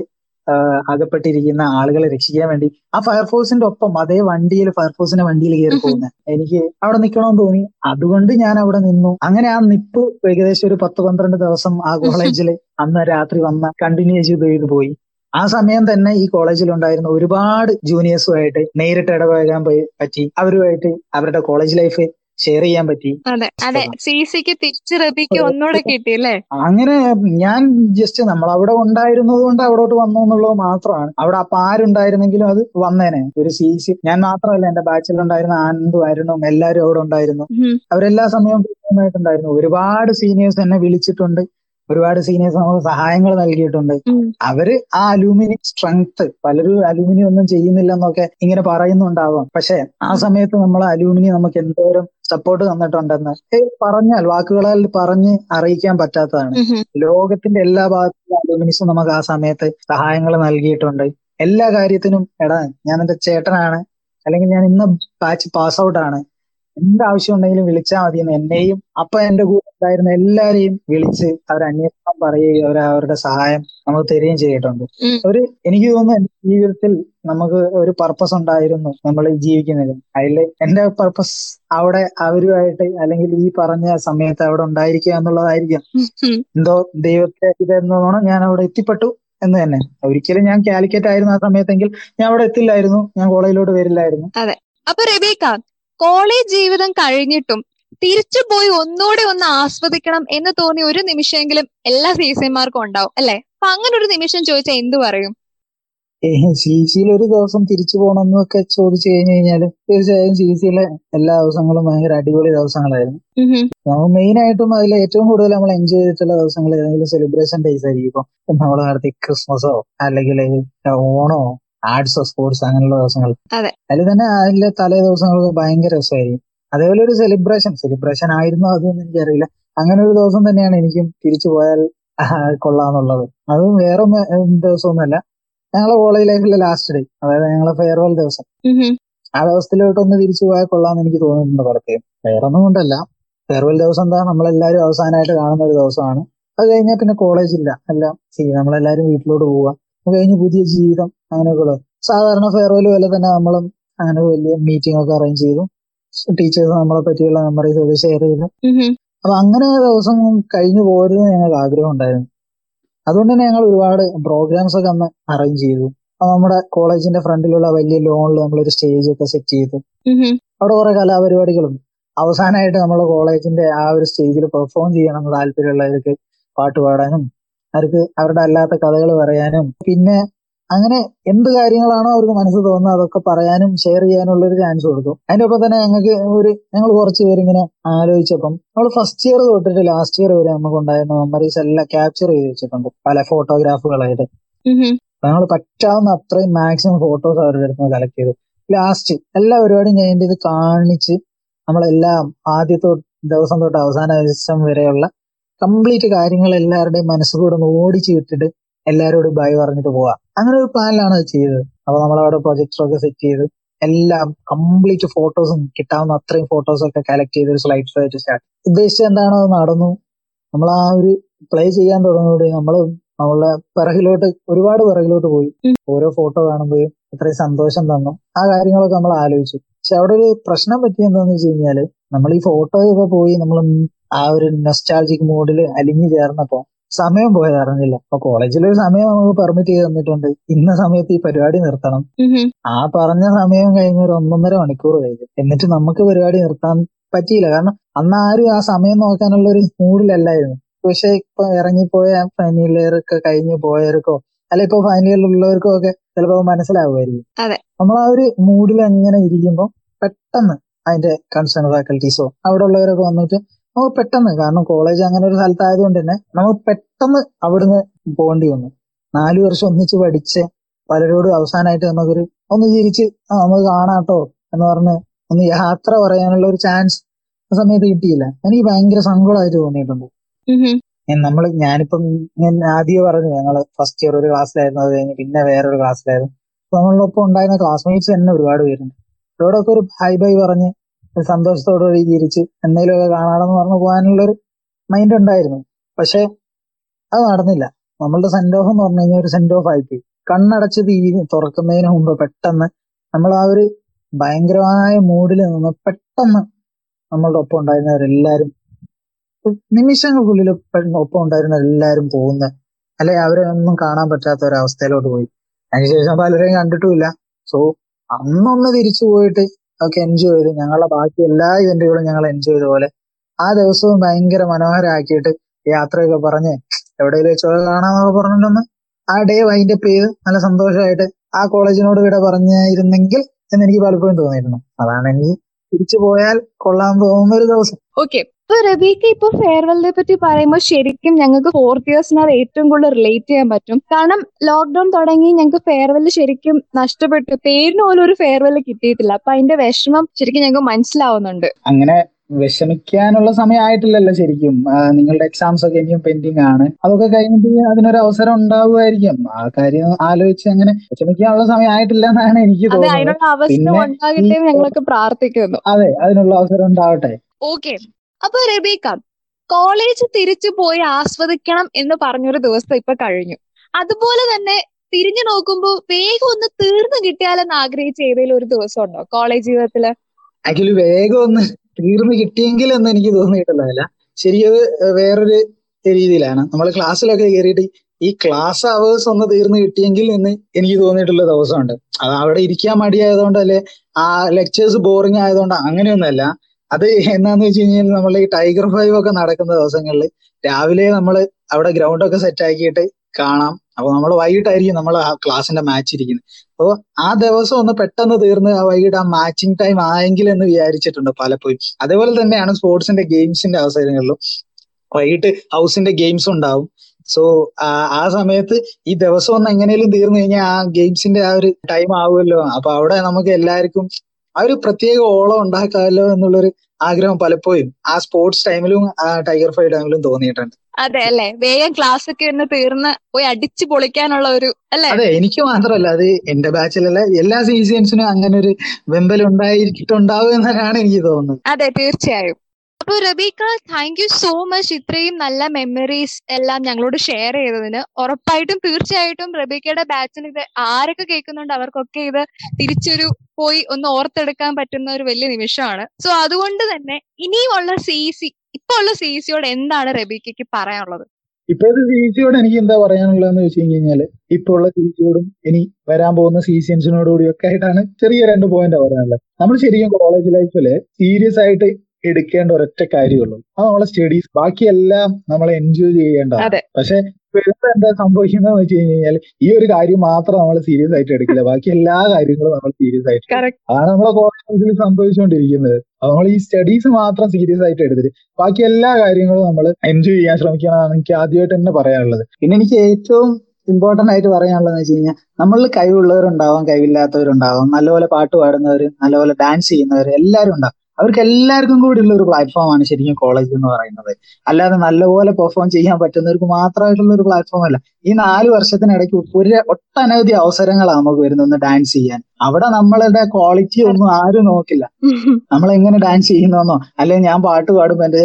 അകപ്പെട്ടിരിക്കുന്ന ആളുകളെ രക്ഷിക്കാൻ വേണ്ടി. ആ ഫയർഫോഴ്സിന്റെ ഒപ്പം അതേ വണ്ടിയിൽ ഫയർഫോഴ്സിന്റെ വണ്ടിയിൽ കയറി പോകുന്നത് എനിക്ക് അവിടെ നിൽക്കണമെന്ന് തോന്നി. അതുകൊണ്ട് ഞാൻ അവിടെ നിന്നു. അങ്ങനെ ആ നിപ്പ് ഏകദേശം ഒരു പത്ത് പന്ത്രണ്ട് ദിവസം ആ കോളേജിൽ അന്ന് രാത്രി വന്ന കണ്ടിന്യൂ ചെയ്ത് പോയി. ആ സമയം തന്നെ ഈ കോളേജിൽ ഉണ്ടായിരുന്ന ഒരുപാട് ജൂനിയേഴ്സുമായിട്ട് നേരിട്ട് ഇടപഴകാൻ പറ്റി. അവരുമായിട്ട് അവരുടെ കോളേജ് ലൈഫ് ഷെയർ ചെയ്യാൻ പറ്റി. അതെ അതെ. സിസിക്ക് തിരിച്ച് റബിക്ക് ഒന്നുകൂടെ കിട്ടി അല്ലേ? അങ്ങനെ ഞാൻ ജസ്റ്റ് നമ്മൾ അവിടെ ഉണ്ടായിരുന്നത് കൊണ്ട് അവിടോട്ട് വന്നു എന്നുള്ളത് മാത്രമാണ്. അവിടെ അപ്പൊ ആരുണ്ടായിരുന്നെങ്കിലും അത് വന്നേനെ. ഒരു സി സി ഞാൻ മാത്രമല്ല എന്റെ ബാച്ചിൽ ഉണ്ടായിരുന്ന ആനന്ദും അരുണും എല്ലാരും അവിടെ ഉണ്ടായിരുന്നു. അവരെല്ലാ സമയവും ഉണ്ടായിരുന്നു ഒരുപാട് സീനിയേഴ്സ് എന്നെ വിളിച്ചിട്ടുണ്ട്. ഒരുപാട് സീനിയേഴ്സ് നമുക്ക് സഹായങ്ങൾ നൽകിയിട്ടുണ്ട്. അവർ ആ അലൂമിനി സ്ട്രെങ്ത് പലരും അലൂമിനി ഒന്നും ചെയ്യുന്നില്ല എന്നൊക്കെ ഇങ്ങനെ പറയുന്നുണ്ടാവാം. പക്ഷെ ആ സമയത്ത് നമ്മൾ അലൂമിനി നമുക്ക് എന്തോരം സപ്പോർട്ട് തന്നിട്ടുണ്ടെന്ന് പറഞ്ഞാൽ വാക്കുകളാൽ പറഞ്ഞ് അറിയിക്കാൻ പറ്റാത്തതാണ്. ലോകത്തിന്റെ എല്ലാ ഭാഗത്തും അലൂമിനിസും നമുക്ക് ആ സമയത്ത് സഹായങ്ങൾ നൽകിയിട്ടുണ്ട്. എല്ലാ കാര്യത്തിനും എടാ ഞാൻ എന്റെ ചേട്ടനാണ്. അല്ലെങ്കിൽ ഞാൻ ഇന്ന് ബാച്ച് പാസ് ഔട്ട് ആണ്. എന്താവശ്യം ഉണ്ടെങ്കിലും വിളിച്ചാൽ മതി എന്ന് എന്നെയും അപ്പൊ എന്റെ കൂടെ ഉണ്ടായിരുന്ന എല്ലാരെയും വിളിച്ച് അവർ അന്വേഷണം പറയുകയും അവർ അവരുടെ സഹായം നമുക്ക് തരികയും ചെയ്തിട്ടുണ്ട്. ഒരു എനിക്ക് തോന്നുന്നു എന്റെ ജീവിതത്തിൽ നമുക്ക് ഒരു പർപ്പസ് ഉണ്ടായിരുന്നു നമ്മൾ ജീവിക്കുന്നതിൽ അതിൽ എന്റെ പർപ്പസ് അവിടെ അവരുമായിട്ട് അല്ലെങ്കിൽ ഈ പറഞ്ഞ സമയത്ത് അവിടെ ഉണ്ടായിരിക്കുക എന്നുള്ളതായിരിക്കും. എന്തോ ദൈവത്തെ ഇതെന്നോണം ഞാൻ അവിടെ എത്തിപ്പെട്ടു എന്ന് തന്നെ. ഒരിക്കലും ഞാൻ കാലിക്കറ്റ് ആയിരുന്നു ആ സമയത്തെങ്കിൽ ഞാൻ അവിടെ എത്തില്ലായിരുന്നു. ഞാൻ കോളേജിലോട്ട് വരില്ലായിരുന്നു. അതെ. അപ്പൊ റബീക്ക കോളേജ് ജീവിതം കഴിഞ്ഞിട്ടും തിരിച്ചു പോയി ഒന്നുകൂടെ ഒന്ന് ആസ്വദിക്കണം എന്ന് തോന്നിയ ഒരു നിമിഷമെങ്കിലും എല്ലാ സി സിമാർക്കും ഉണ്ടാവും അല്ലെ? അപ്പൊ അങ്ങനെ ഒരു നിമിഷം ചോദിച്ചാൽ എന്തു പറയും? സി ഒരു ദിവസം തിരിച്ചു പോകണം എന്നൊക്കെ ചോദിച്ചു കഴിഞ്ഞു കഴിഞ്ഞാൽ തീർച്ചയായും സി സിയിലെ എല്ലാ ദിവസങ്ങളും ഭയങ്കര അടിപൊളി ദിവസങ്ങളായിരുന്നു. നമ്മൾ മെയിൻ ആയിട്ടും അതിൽ ഏറ്റവും കൂടുതൽ നമ്മൾ എൻജോയ് ചെയ്തിട്ടുള്ള ദിവസങ്ങൾ ഏതെങ്കിലും സെലിബ്രേഷൻ ഡേയ്സ് ആയിരിക്കും. ഇപ്പം നമ്മൾ നടത്തി ക്രിസ്മസോ അല്ലെങ്കിൽ ഓണോ ആർട്സോ സ്പോർട്സ് അങ്ങനെയുള്ള ദിവസങ്ങൾ. അതിൽ തന്നെ അതിലെ തലേ ദിവസങ്ങൾക്ക് ഭയങ്കര രസമായിരിക്കും. അതേപോലെ ഒരു സെലിബ്രേഷൻ സെലിബ്രേഷൻ ആയിരുന്നു അതൊന്നും എനിക്കറിയില്ല. അങ്ങനെ ഒരു ദിവസം തന്നെയാണ് എനിക്കും തിരിച്ചു പോയാൽ കൊള്ളാന്നുള്ളത് അതും വേറെ ദിവസമൊന്നുമല്ല. ഞങ്ങളെ കോളേജ് ലൈഫിലെ ലാസ്റ്റ് ഡേ അതായത് ഞങ്ങളെ ഫെയർവെൽ ദിവസം. ആ ദിവസത്തിലോട്ടൊന്ന് തിരിച്ചു പോയാൽ കൊള്ളാന്ന് എനിക്ക് തോന്നിയിട്ടുണ്ട് പലപ്പോഴും. വേറെ ഒന്നും കൊണ്ടല്ല. ഫെയർവെൽ ദിവസം എന്താ? നമ്മളെല്ലാവരും അവസാനമായിട്ട് കാണുന്ന ഒരു ദിവസമാണ്. അത് കഴിഞ്ഞാൽ പിന്നെ കോളേജ് ഇല്ല. എല്ലാം നമ്മളെല്ലാവരും വീട്ടിലോട്ട് പോവുക. കഴിഞ്ഞ് പുതിയ ജീവിതം അങ്ങനെയൊക്കെ സാധാരണ ഫെയർവെൽ പോലെ തന്നെ നമ്മളും അങ്ങനെ വലിയ മീറ്റിംഗ് ഒക്കെ അറേഞ്ച് ചെയ്തു. ടീച്ചേഴ്സ് നമ്മളെ പറ്റിയുള്ള മെമ്മറീസ് ഒക്കെ ഷെയർ ചെയ്തു. അപ്പൊ അങ്ങനെ ദിവസം കഴിഞ്ഞു പോരുന്നത് ഞങ്ങൾക്ക് ആഗ്രഹം ഉണ്ടായിരുന്നു. അതുകൊണ്ട് തന്നെ ഞങ്ങൾ ഒരുപാട് പ്രോഗ്രാംസ് ഒക്കെ അന്ന് അറേഞ്ച് ചെയ്തു. അപ്പൊ നമ്മുടെ കോളേജിന്റെ ഫ്രണ്ടിലുള്ള വലിയ ലോണിൽ നമ്മളൊരു സ്റ്റേജ് ഒക്കെ സെറ്റ് ചെയ്തു. അവിടെ കുറെ കലാപരിപാടികളും അവസാനമായിട്ട് നമ്മുടെ കോളേജിന്റെ ആ ഒരു സ്റ്റേജിൽ പെർഫോം ചെയ്യണം താല്പര്യമുള്ളവർക്ക് പാട്ട് പാടാനും അവർക്ക് അവരുടെ അല്ലാത്ത കഥകൾ പറയാനും പിന്നെ അങ്ങനെ എന്ത് കാര്യങ്ങളാണോ അവർക്ക് മനസ്സ് തോന്നുന്നത് അതൊക്കെ പറയാനും ഷെയർ ചെയ്യാനുള്ള ഒരു ചാൻസ് കൊടുക്കും. അതിന്റെ ഒപ്പം തന്നെ ഞങ്ങൾക്ക് ഒരു ഞങ്ങൾ കുറച്ച് പേരിങ്ങനെ ആലോചിച്ചപ്പം നമ്മൾ ഫസ്റ്റ് ഇയർ തൊട്ടിട്ട് ലാസ്റ്റ് ഇയർ വരെ നമുക്ക് ഉണ്ടായിരുന്ന മെമ്മറീസ് എല്ലാം ക്യാപ്ചർ ചെയ്ത് വെച്ചിട്ടുണ്ട് പല ഫോട്ടോഗ്രാഫുകളായിട്ട് ഞങ്ങൾ പറ്റാവുന്ന അത്രയും മാക്സിമം ഫോട്ടോസ് അവരുടെ അടുത്ത് കളക്ട് ചെയ്തു. ലാസ്റ്റ് എല്ലാ പരിപാടിയും കഴിഞ്ഞിട്ട് ഇത് കാണിച്ച് നമ്മളെല്ലാം ആദ്യത്തെ ദിവസം തൊട്ട് അവസാന ദിവസം വരെയുള്ള കംപ്ലീറ്റ് കാര്യങ്ങൾ എല്ലാവരുടെയും മനസ്സുകൂടെ ഒന്ന് ഓടിച്ചു വിട്ടിട്ട് എല്ലാവരോടും ബൈ പറഞ്ഞിട്ട് പോവാ. അങ്ങനെ ഒരു പ്ലാനിലാണ് അത് ചെയ്തത്. അപ്പൊ നമ്മളവിടെ പ്രൊജക്ടർ ഒക്കെ സെറ്റ് ചെയ്ത് എല്ലാം കംപ്ലീറ്റ് ഫോട്ടോസും കിട്ടാവുന്ന അത്രയും ഫോട്ടോസ് ഒക്കെ കളക്ട് ചെയ്ത് ഒരു സ്ലൈഡ് ഷോ ആയിട്ട് സ്റ്റാർട്ട് ഉദ്ദേശിച്ചത് എന്താണോ അത് നടന്നു. നമ്മൾ ആ ഒരു പ്ലേ ചെയ്യാൻ തുടങ്ങിയോടെ നമ്മൾ നമ്മളെ പിറകിലോട്ട് ഒരുപാട് പിറകിലോട്ട് പോയി. ഓരോ ഫോട്ടോ കാണുമ്പോഴും അത്രയും സന്തോഷം തന്നു. ആ കാര്യങ്ങളൊക്കെ നമ്മൾ ആലോചിച്ചു. പക്ഷെ അവിടെ ഒരു പ്രശ്നം പറ്റിയ എന്താന്ന് വെച്ച് കഴിഞ്ഞാൽ നമ്മൾ ഈ ഫോട്ടോ ഒക്കെ പോയി നമ്മൾ ആ ഒരു നെസ്റ്റാൾജിക് മൂഡിൽ അലിഞ്ഞു ചേർന്നപ്പോ സമയം പോയത് അറിഞ്ഞില്ല. അപ്പൊ കോളേജിൽ ഒരു സമയം നമുക്ക് പെർമിറ്റ് ചെയ്ത് തന്നിട്ടുണ്ട്. ഇന്ന സമയത്ത് ഈ പരിപാടി നിർത്തണം. ആ പറഞ്ഞ സമയം കഴിഞ്ഞ ഒരു ഒന്നൊന്നര മണിക്കൂർ കഴിഞ്ഞു. എന്നിട്ട് നമുക്ക് പരിപാടി നിർത്താൻ പറ്റിയില്ല. കാരണം അന്ന് ആരും ആ സമയം നോക്കാനുള്ള ഒരു മൂഡിലല്ലായിരുന്നു പക്ഷെ ഇപ്പൊ ഇറങ്ങിപ്പോയ ഫൈനൽ ഇയർ ഒക്കെ കഴിഞ്ഞു പോയവർക്കോ അല്ല ഇപ്പൊ ഫൈനൽ ഇയറിൽ ഉള്ളവർക്കോ ഒക്കെ ചിലപ്പോൾ മനസ്സിലാവുമായിരിക്കും. നമ്മൾ ആ ഒരു മൂഡിൽ അങ്ങനെ ഇരിക്കുമ്പോൾ പെട്ടെന്ന് അതിന്റെ കൺസേൺ ഫാക്കൽറ്റീസോ അവിടെ ഉള്ളവരൊക്കെ വന്നിട്ട് നമുക്ക് പെട്ടെന്ന് കാരണം കോളേജ് അങ്ങനെ ഒരു സ്ഥലത്തായത് കൊണ്ട് തന്നെ നമുക്ക് പെട്ടെന്ന് അവിടുന്ന് പോകേണ്ടി വന്നു. നാലു വർഷം ഒന്നിച്ച് പഠിച്ച് പലരോടും അവസാനമായിട്ട് നമുക്കൊരു ഒന്ന് ചിരിച്ച് ആ നമുക്ക് കാണാട്ടോ എന്ന് പറഞ്ഞ് ഒന്ന് യാത്ര പറയാനുള്ള ഒരു ചാൻസ് ആ സമയത്ത് കിട്ടിയില്ല. എനിക്ക് ഭയങ്കര സങ്കടമായിട്ട് തോന്നിയിട്ടുണ്ട്. നമ്മൾ ഞാനിപ്പം ഞാൻ ആദ്യം പറഞ്ഞു ഞങ്ങൾ ഫസ്റ്റ് ഇയർ ഒരു ക്ലാസ്സിലായിരുന്നു അത് കഴിഞ്ഞ് പിന്നെ വേറൊരു ക്ലാസ്സിലായിരുന്നു അപ്പൊ നമ്മളൊപ്പം ഉണ്ടായിരുന്ന ക്ലാസ്മേറ്റ്സ് തന്നെ ഒരുപാട് പേരുണ്ട്. അവരോടൊക്കെ ഒരു ഹൈ ബൈ പറഞ്ഞ് സന്തോഷത്തോടുകൂടി ജീവിച്ച് എന്തെങ്കിലുമൊക്കെ കാണാണെന്ന് പറഞ്ഞു പോകാനുള്ളൊരു മൈൻഡ് ഉണ്ടായിരുന്നു. പക്ഷെ അത് നടന്നില്ല. നമ്മളുടെ സെൻഡ് ഓഫ് എന്ന് പറഞ്ഞു കഴിഞ്ഞാൽ ഒരു സെൻഡ് ഓഫ് ആയിപ്പോയി കണ്ണടച്ച് തീ തുറക്കുന്നതിന് മുമ്പ് പെട്ടെന്ന് നമ്മൾ ആ ഒരു ഭയങ്കരമായ മൂഡിൽ നിന്ന് പെട്ടെന്ന് നമ്മളുടെ ഒപ്പം ഉണ്ടായിരുന്നവരെല്ലാരും നിമിഷങ്ങൾക്കുള്ളിൽ ഒപ്പം ഉണ്ടായിരുന്ന എല്ലാരും പോകുന്ന അല്ലെ അവരെ ഒന്നും കാണാൻ പറ്റാത്ത ഒരവസ്ഥയിലോട്ട് പോയി. അതിനുശേഷം പലരെയും കണ്ടിട്ടുമില്ല. സോ അന്നൊന്ന് തിരിച്ചു പോയിട്ട് ഒക്കെ എൻജോയ് ചെയ്ത്. ഞങ്ങളുടെ ബാക്കി എല്ലാ ഇവന്റുകളും ഞങ്ങൾ എൻജോയ് ചെയ്ത പോലെ. ആ ദിവസവും ഭയങ്കര മനോഹരമാക്കിയിട്ട് യാത്രയൊക്കെ പറഞ്ഞ് എവിടെയെങ്കിലും വെച്ചോ കാണാന്നൊക്കെ പറഞ്ഞിട്ടൊന്ന് ആ ഡേ വൈൻഡ് അപ്പ് ചെയ്ത് നല്ല സന്തോഷമായിട്ട് ആ കോളേജിനോട് ഇവിടെ പറഞ്ഞിരുന്നെങ്കിൽ എന്ന് എനിക്ക് പലപ്പോഴും തോന്നിയിരുന്നു. അതാണ് എനിക്ക് തിരിച്ചു പോയാൽ കൊള്ളാൻ തോന്നുന്ന ഒരു ദിവസം. ഓക്കെ ഇപ്പൊ റബീക്ക ഇപ്പൊ ഫെയർവെല്ലിനെ പറ്റി പറയുമ്പോൾ ശരിക്കും ഞങ്ങൾക്ക് ഫോർത്ത് ഇയേഴ്സിനത് ഏറ്റവും കൂടുതൽ റിലേറ്റ് ചെയ്യാൻ പറ്റും. കാരണം ലോക്ക്ഡൌൺ തുടങ്ങി ഞങ്ങൾക്ക് ഫെയർവെൽ ശരിക്കും നഷ്ടപ്പെട്ടു. പേരിന് പോലും ഒരു ഫെയർവെൽ കിട്ടിയിട്ടില്ല. അപ്പൊ അതിന്റെ വിഷമം ശരിക്കും ഞങ്ങൾക്ക് മനസ്സിലാവുന്നുണ്ട്. അങ്ങനെ വിഷമിക്കാനുള്ള സമയമായിട്ടില്ലല്ലോ ശരിക്കും. നിങ്ങളുടെ എക്സാംസ് ഒക്കെ ഇനിയും പെൻഡിങ് ആണ്. അതൊക്കെ കഴിഞ്ഞിട്ട് അതിനൊരു അവസരം ഉണ്ടാവുമായിരിക്കും. ആ കാര്യം ആലോചിച്ച് അങ്ങനെ വിഷമിക്കാനുള്ള സമയമായിട്ടില്ല എന്നാണ് എനിക്ക് തോന്നുന്നത്. അതെ അതിനുള്ള അവസരം ഉണ്ടാവട്ടെ. ഓക്കെ അപ്പൊ റബീക്ക കോളേജ് തിരിച്ചു പോയി ആസ്വദിക്കണം എന്ന് പറഞ്ഞൊരു ദിവസം ഇപ്പൊ കഴിഞ്ഞു. അതുപോലെ തന്നെ തിരിഞ്ഞു നോക്കുമ്പോൾ വേഗം ഒന്ന് തീർന്നു കിട്ടിയാലെന്ന് ആഗ്രഹിച്ച ഏതെങ്കിലും ഒരു ദിവസം ഉണ്ടോ കോളേജ് ജീവിതത്തിൽ? ആക്ച്വലി വേഗം ഒന്ന് തീർന്നു കിട്ടിയെങ്കിൽ എന്ന് എനിക്ക് തോന്നിയിട്ടുള്ളതല്ല ശരിയത് വേറൊരു രീതിയിലാണ്. നമ്മൾ ക്ലാസ്സിലൊക്കെ കയറിയിട്ട് ഈ ക്ലാസ് അവേഴ്സ് ഒന്ന് തീർന്നു കിട്ടിയെങ്കിൽ എന്ന് എനിക്ക് തോന്നിയിട്ടുള്ള ദിവസമുണ്ട്. അത് അവിടെ ഇരിക്കാൻ മടിയായതുകൊണ്ട് അല്ലെ ആ ലെക്ചേഴ്സ് ബോറിംഗ് ആയതുകൊണ്ട് അങ്ങനെയൊന്നുമല്ല. അത് എന്നാന്ന് വെച്ച് കഴിഞ്ഞാൽ നമ്മൾ ഈ ടൈഗർ ഫൈവ് ഒക്കെ നടക്കുന്ന ദിവസങ്ങളിൽ രാവിലെ നമ്മൾ അവിടെ ഗ്രൗണ്ട് ഒക്കെ സെറ്റ് ആക്കിയിട്ട് കാണാം. അപ്പൊ നമ്മൾ വൈകിട്ടായിരിക്കും നമ്മൾ ആ ക്ലാസ്സിന്റെ മാച്ച് ഇരിക്കുന്നത് അപ്പോൾ ആ ദിവസം ഒന്ന് പെട്ടെന്ന് തീർന്ന് ആ വൈകിട്ട് ആ മാച്ചിങ് ടൈം ആയെങ്കിൽ എന്ന് വിചാരിച്ചിട്ടുണ്ട് പലപ്പോഴും. അതേപോലെ തന്നെയാണ് സ്പോർട്സിന്റെ ഗെയിംസിന്റെ അവസരങ്ങളിലും. വൈകിട്ട് ഹൗസിന്റെ ഗെയിംസ് ഉണ്ടാവും. സോ ആ സമയത്ത് ഈ ദിവസം ഒന്ന് എങ്ങനെയും തീർന്നു കഴിഞ്ഞാൽ ആ ഗെയിംസിന്റെ ആ ഒരു ടൈം ആവുമല്ലോ. അപ്പൊ അവിടെ നമുക്ക് എല്ലാവർക്കും ആ ഒരു പ്രത്യേക ഓളം ഉണ്ടാക്കാമല്ലോ എന്നുള്ളൊരു ആഗ്രഹം പലപ്പോഴും ആ സ്പോർട്സ് ടൈമിലും ആ ടൈഗർ ഫൈവ് ടൈമിലും തോന്നിയിട്ടുണ്ട്. അതെ അല്ലെ? വേഗം ക്ലാസ് ഒക്കെ ഒന്ന് തീർന്ന് പോയി അടിച്ചു പൊളിക്കാനുള്ള ഒരു അല്ലെ? അതെ എനിക്ക് മാത്രമല്ല അത് എന്റെ ബാച്ചിലല്ല എല്ലാ സീസൺസിനും അങ്ങനെ ഒരു വെമ്പൽ ഉണ്ടായിട്ടുണ്ടാവും എന്നാണ് എനിക്ക് തോന്നുന്നത്. അതെ തീർച്ചയായും. അപ്പൊ Rebecca thank you so much ഇത്രയും നല്ല മെമ്മറീസ് എല്ലാം ഞങ്ങളോട് ഷെയർ ചെയ്തതിന്. ഉറപ്പായിട്ടും തീർച്ചയായിട്ടും റബീക്കയുടെ ബാച്ചിൽ ഇത് ആരൊക്കെ കേൾക്കുന്നുണ്ട് അവർക്കൊക്കെ ഇത് തിരിച്ചൊരു പോയി ഒന്ന് ഓർത്തെടുക്കാൻ പറ്റുന്ന ഒരു വലിയ നിമിഷമാണ്. സോ അതുകൊണ്ട് തന്നെ ഇനിയുമുള്ള സി സി ഇപ്പൊ ഉള്ള സി സിയോട് എന്താണ് റബീക്കയ്ക്ക് പറയാനുള്ളത്? ഇപ്പോഴത്തെ സി സിയോട് എനിക്ക് എന്താ പറയാനുള്ളതെന്ന് വെച്ച് കഴിഞ്ഞാൽ ഇപ്പൊ ഉള്ള സി സിയോടും ഇനി വരാൻ പോകുന്ന സി കൂടി ഒക്കെ ആയിട്ടാണ് ചെറിയ രണ്ട് പോയിന്റ് പറയാനുള്ളത്. നമ്മൾ ശരിക്കും കോളേജ് ലൈഫിൽ സീരിയസ് ആയിട്ട് എടുക്കേണ്ട ഒരൊറ്റ കാര്യമുള്ളൂ. അത് നമ്മളെ സ്റ്റഡീസ് ബാക്കിയെല്ലാം നമ്മൾ എൻജോയ് ചെയ്യേണ്ടതാണ്. പക്ഷെ ഇപ്പൊ എന്താ സംഭവിക്കുന്നതെന്ന് വെച്ച് കഴിഞ്ഞാൽ ഈ ഒരു കാര്യം മാത്രം നമ്മൾ സീരിയസ് ആയിട്ട് എടുക്കില്ല. ബാക്കി എല്ലാ കാര്യങ്ങളും നമ്മൾ സീരിയസ് ആയിട്ട്. അതാണ് നമ്മളെ കോളേജിൽ സംഭവിച്ചുകൊണ്ടിരിക്കുന്നത്. അപ്പൊ നമ്മൾ ഈ സ്റ്റഡീസ് മാത്രം സീരിയസ് ആയിട്ട് എടുത്തിട്ട് ബാക്കി എല്ലാ കാര്യങ്ങളും നമ്മൾ എൻജോയ് ചെയ്യാൻ ശ്രമിക്കണമെന്നാണ് എനിക്ക് ആദ്യമായിട്ട് തന്നെ പറയാനുള്ളത്. പിന്നെ എനിക്ക് ഏറ്റവും ഇമ്പോർട്ടന്റ് ആയിട്ട് പറയാനുള്ളതെന്ന് വെച്ച് കഴിഞ്ഞാൽ നമ്മളിൽ കഴിവുള്ളവരുണ്ടാവാം കഴിവില്ലാത്തവരുണ്ടാവാം. നല്ലപോലെ പാട്ട് പാടുന്നവർ നല്ലപോലെ ഡാൻസ് ചെയ്യുന്നവർ എല്ലാവരും ഉണ്ടാവും. അവർക്ക് എല്ലാവർക്കും കൂടി ഉള്ള ഒരു പ്ലാറ്റ്ഫോമാണ് ശരിക്കും കോളേജ് എന്ന് പറയുന്നത്. അല്ലാതെ നല്ലപോലെ പെർഫോം ചെയ്യാൻ പറ്റുന്നവർക്ക് മാത്രമായിട്ടുള്ള ഒരു പ്ലാറ്റ്ഫോം അല്ല. ഈ നാല് വർഷത്തിനിടയ്ക്ക് ഒരു ഒട്ടനവധി അവസരങ്ങളാണ് നമുക്ക് വരുന്നത് ഡാൻസ് ചെയ്യാൻ. അവിടെ നമ്മളുടെ ക്വാളിറ്റി ഒന്നും ആരും നോക്കില്ല. നമ്മൾ എങ്ങനെ ഡാൻസ് ചെയ്യുന്നോന്നോ? അല്ലെങ്കിൽ ഞാൻ പാട്ട് പാടുമ്പോ എന്റെ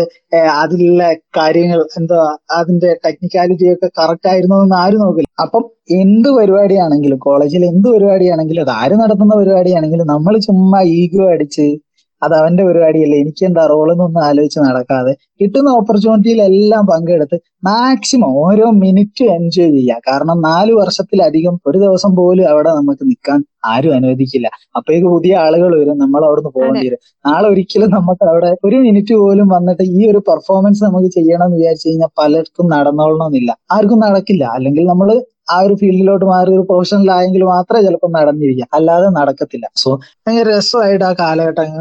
അതിലുള്ള കാര്യങ്ങൾ എന്തോ അതിന്റെ ടെക്നിക്കാലിറ്റി ഒക്കെ കറക്റ്റ് ആയിരുന്നോ എന്ന് ആരും നോക്കില്ല. അപ്പം എന്ത് പരിപാടിയാണെങ്കിലും കോളേജിൽ എന്ത് പരിപാടിയാണെങ്കിലും അത് ആര് നടത്തുന്ന പരിപാടിയാണെങ്കിലും നമ്മൾ ചുമ്മാ ഈഗോ അടിച്ച് അത് അവന്റെ പരിപാടിയല്ലേ. എനിക്ക് എന്താ റോളെന്നൊന്നും ആലോചിച്ച് നടക്കാതെ കിട്ടുന്ന ഓപ്പർച്യൂണിറ്റിയിലെല്ലാം പങ്കെടുത്ത് മാക്സിമം ഓരോ മിനിറ്റ് എൻജോയ് ചെയ്യുക കാരണം നാല് വർഷത്തിലധികം ഒരു ദിവസം പോലും അവിടെ നമുക്ക് നിൽക്കാൻ ആരും അനുവദിക്കില്ല. അപ്പോഴേക്ക് പുതിയ ആളുകൾ വരും നമ്മൾ അവിടുന്ന് പോകേണ്ടി വരും. നാളെ ഒരിക്കലും നമുക്ക് അവിടെ ഒരു മിനിറ്റ് പോലും വന്നിട്ട് ഈ ഒരു പെർഫോമൻസ് നമുക്ക് ചെയ്യണം എന്ന് വിചാരിച്ചു കഴിഞ്ഞാൽ പലർക്കും നടന്നോളണമെന്നില്ല ആർക്കും നടക്കില്ല. അല്ലെങ്കിൽ നമ്മൾ ആ ഒരു ഫീൽഡിലോട്ട് മാറി ഒരു പ്രൊഫഷണൽ ആയെങ്കിൽ മാത്രമേ ചിലപ്പോൾ നടന്നിരിക്കുക അല്ലാതെ നടക്കത്തില്ല. സോ ഭയങ്കര രസമായിട്ട് ആ കാലഘട്ടം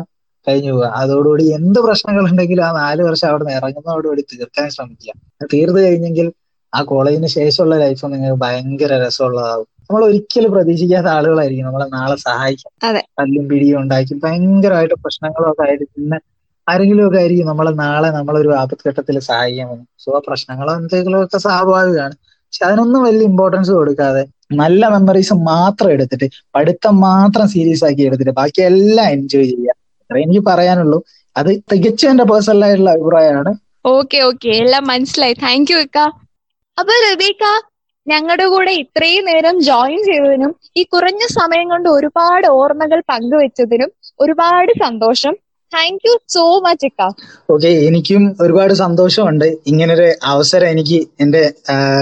കഴിഞ്ഞു പോവുക. അതോടുകൂടി എന്ത് പ്രശ്നങ്ങൾ ഉണ്ടെങ്കിലും ആ നാല് വർഷം അവിടെ നിന്ന് ഇറങ്ങുന്നതോടുകൂടി തീർക്കാൻ ശ്രമിക്കുക. തീർന്നു കഴിഞ്ഞെങ്കിൽ ആ കോളേജിന് ശേഷമുള്ള ലൈഫ് നിങ്ങൾക്ക് ഭയങ്കര രസമുള്ളതാവും. നമ്മൾ ഒരിക്കലും പ്രതീക്ഷിക്കാത്ത ആളുകളായിരിക്കും നമ്മളെ നാളെ സഹായിക്കും. തല്ലും പിടിയും ഉണ്ടാക്കി ഭയങ്കരമായിട്ട് പ്രശ്നങ്ങളൊക്കെ ആയിട്ട് പിന്നെ ആരെങ്കിലും ഒക്കെ ആയിരിക്കും നമ്മളെ നാളെ നമ്മളൊരു ആപത്ഘട്ടത്തിൽ സഹായിക്കാമെന്ന് സോ ആ പ്രശ്നങ്ങളോ എന്തെങ്കിലും ഒക്കെ സ്വാഭാവികമാണ്. പക്ഷെ അതിനൊന്നും വലിയ ഇമ്പോർട്ടൻസ് കൊടുക്കാതെ നല്ല മെമ്മറീസ് മാത്രം എടുത്തിട്ട് പഠിത്തം മാത്രം സീരിയസ് ആക്കി എടുത്തിട്ട് ബാക്കി എല്ലാം എൻജോയ് ചെയ്യുക. അത്രേ എനിക്ക് പറയാനുള്ളൂ. അത് തികച്ചും എന്റെ പേഴ്സണൽ ആയിട്ടുള്ള അഭിപ്രായമാണ്. Okay okay. എല്ലാം മനസ്സിലായി. താങ്ക് യു ഇക്ക. അപ്പൊ റബീക്ക ഞങ്ങളുടെ കൂടെ ഇത്രയും നേരം ജോയിൻ ചെയ്തതിനും ഈ കുറഞ്ഞ സമയം കൊണ്ട് ഒരുപാട് ഓർമ്മകൾ പങ്കുവെച്ചതിനും ഒരുപാട് സന്തോഷം. താങ്ക് യു സോ മച്ച് ഇക്ക. ഓക്കെ എനിക്കും ഒരുപാട് സന്തോഷമുണ്ട്. ഇങ്ങനൊരു അവസരം എനിക്ക് എന്റെ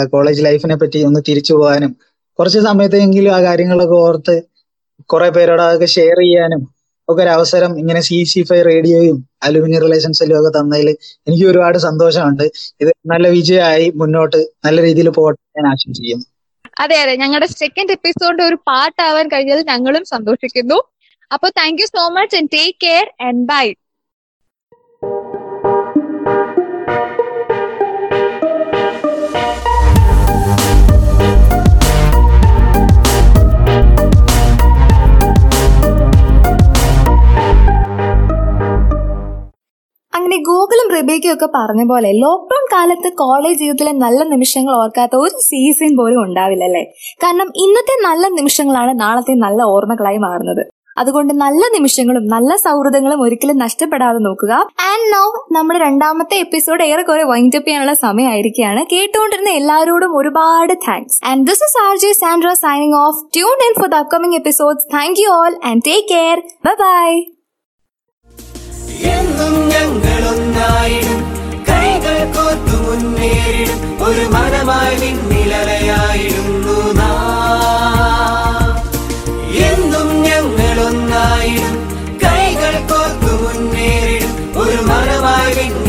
കോളേജ് ലൈഫിനെ പറ്റി ഒന്ന് തിരിച്ചു പോകാനും കുറച്ച് സമയത്തെങ്കിലും ആ കാര്യങ്ങളൊക്കെ ഓർത്ത് കുറെ പേരോട് അതൊക്കെ ഷെയർ ചെയ്യാനും ഒക്കെ ഒരു അവസരം ഇങ്ങനെ സി സി ഫൈവ് റേഡിയോയും അലുമിനി റിലേഷൻസിലും ഒക്കെ തന്നതിൽ എനിക്ക് ഒരുപാട് സന്തോഷമുണ്ട്. ഇത് നല്ല വിജയമായി മുന്നോട്ട് നല്ല രീതിയിൽ പോകട്ടെ ഞാൻ ആശംസിക്കുന്നു. അതെ അതെ. ഞങ്ങളുടെ സെക്കൻഡ് എപ്പിസോഡിന്റെ ഒരു പാർട്ട് ആവാൻ കഴിഞ്ഞതിൽ ഞങ്ങളും സന്തോഷിക്കുന്നു. അപ്പൊ thank you so much and take care and bye ഗൂഗിളും റിബേക്കും ഒക്കെ പറഞ്ഞ പോലെ ലോക്ക്ഡൌൺ കാലത്ത് കോളേജ് ജീവിതത്തിലെ നല്ല നിമിഷങ്ങൾ ഓർക്കാത്ത ഒരു സീസൺ പോലും ഉണ്ടാവില്ല അല്ലേ കാരണം ഇന്നത്തെ നല്ല നിമിഷങ്ങളാണ് നാളത്തെ നല്ല ഓർമ്മകളായി മാറുന്നത്. അതുകൊണ്ട് നല്ല നിമിഷങ്ങളും നല്ല സൗഹൃദങ്ങളും ഒരിക്കലും നഷ്ടപ്പെടാതെ നോക്കുക. ആൻഡ് നൗ നമ്മുടെ രണ്ടാമത്തെ എപ്പിസോഡ് ഏറെക്കുറെ വൈൻഡ് അപ്പ് ചെയ്യാനുള്ള സമയമായിരിക്കുകയാണ്. കേട്ടുകൊണ്ടിരുന്ന എല്ലാവരോടും ഒരുപാട് thanks and this is R J Sandra signing off tune in for the upcoming episodes thank you all and take care bye എന്നും ഞങ്ങളൊന്നായിടും. കൈകൾ കോർത്തു മുന്നേറിടും. ഒരു മരമായി വിണ്ണിലയായിടുന്നു നാം. എന്നും ഞങ്ങളൊന്നായിടും. കൈകൾ കോർത്തു മുന്നേറിടും. ഒരു വിണ്ണിലയായിടുന്നു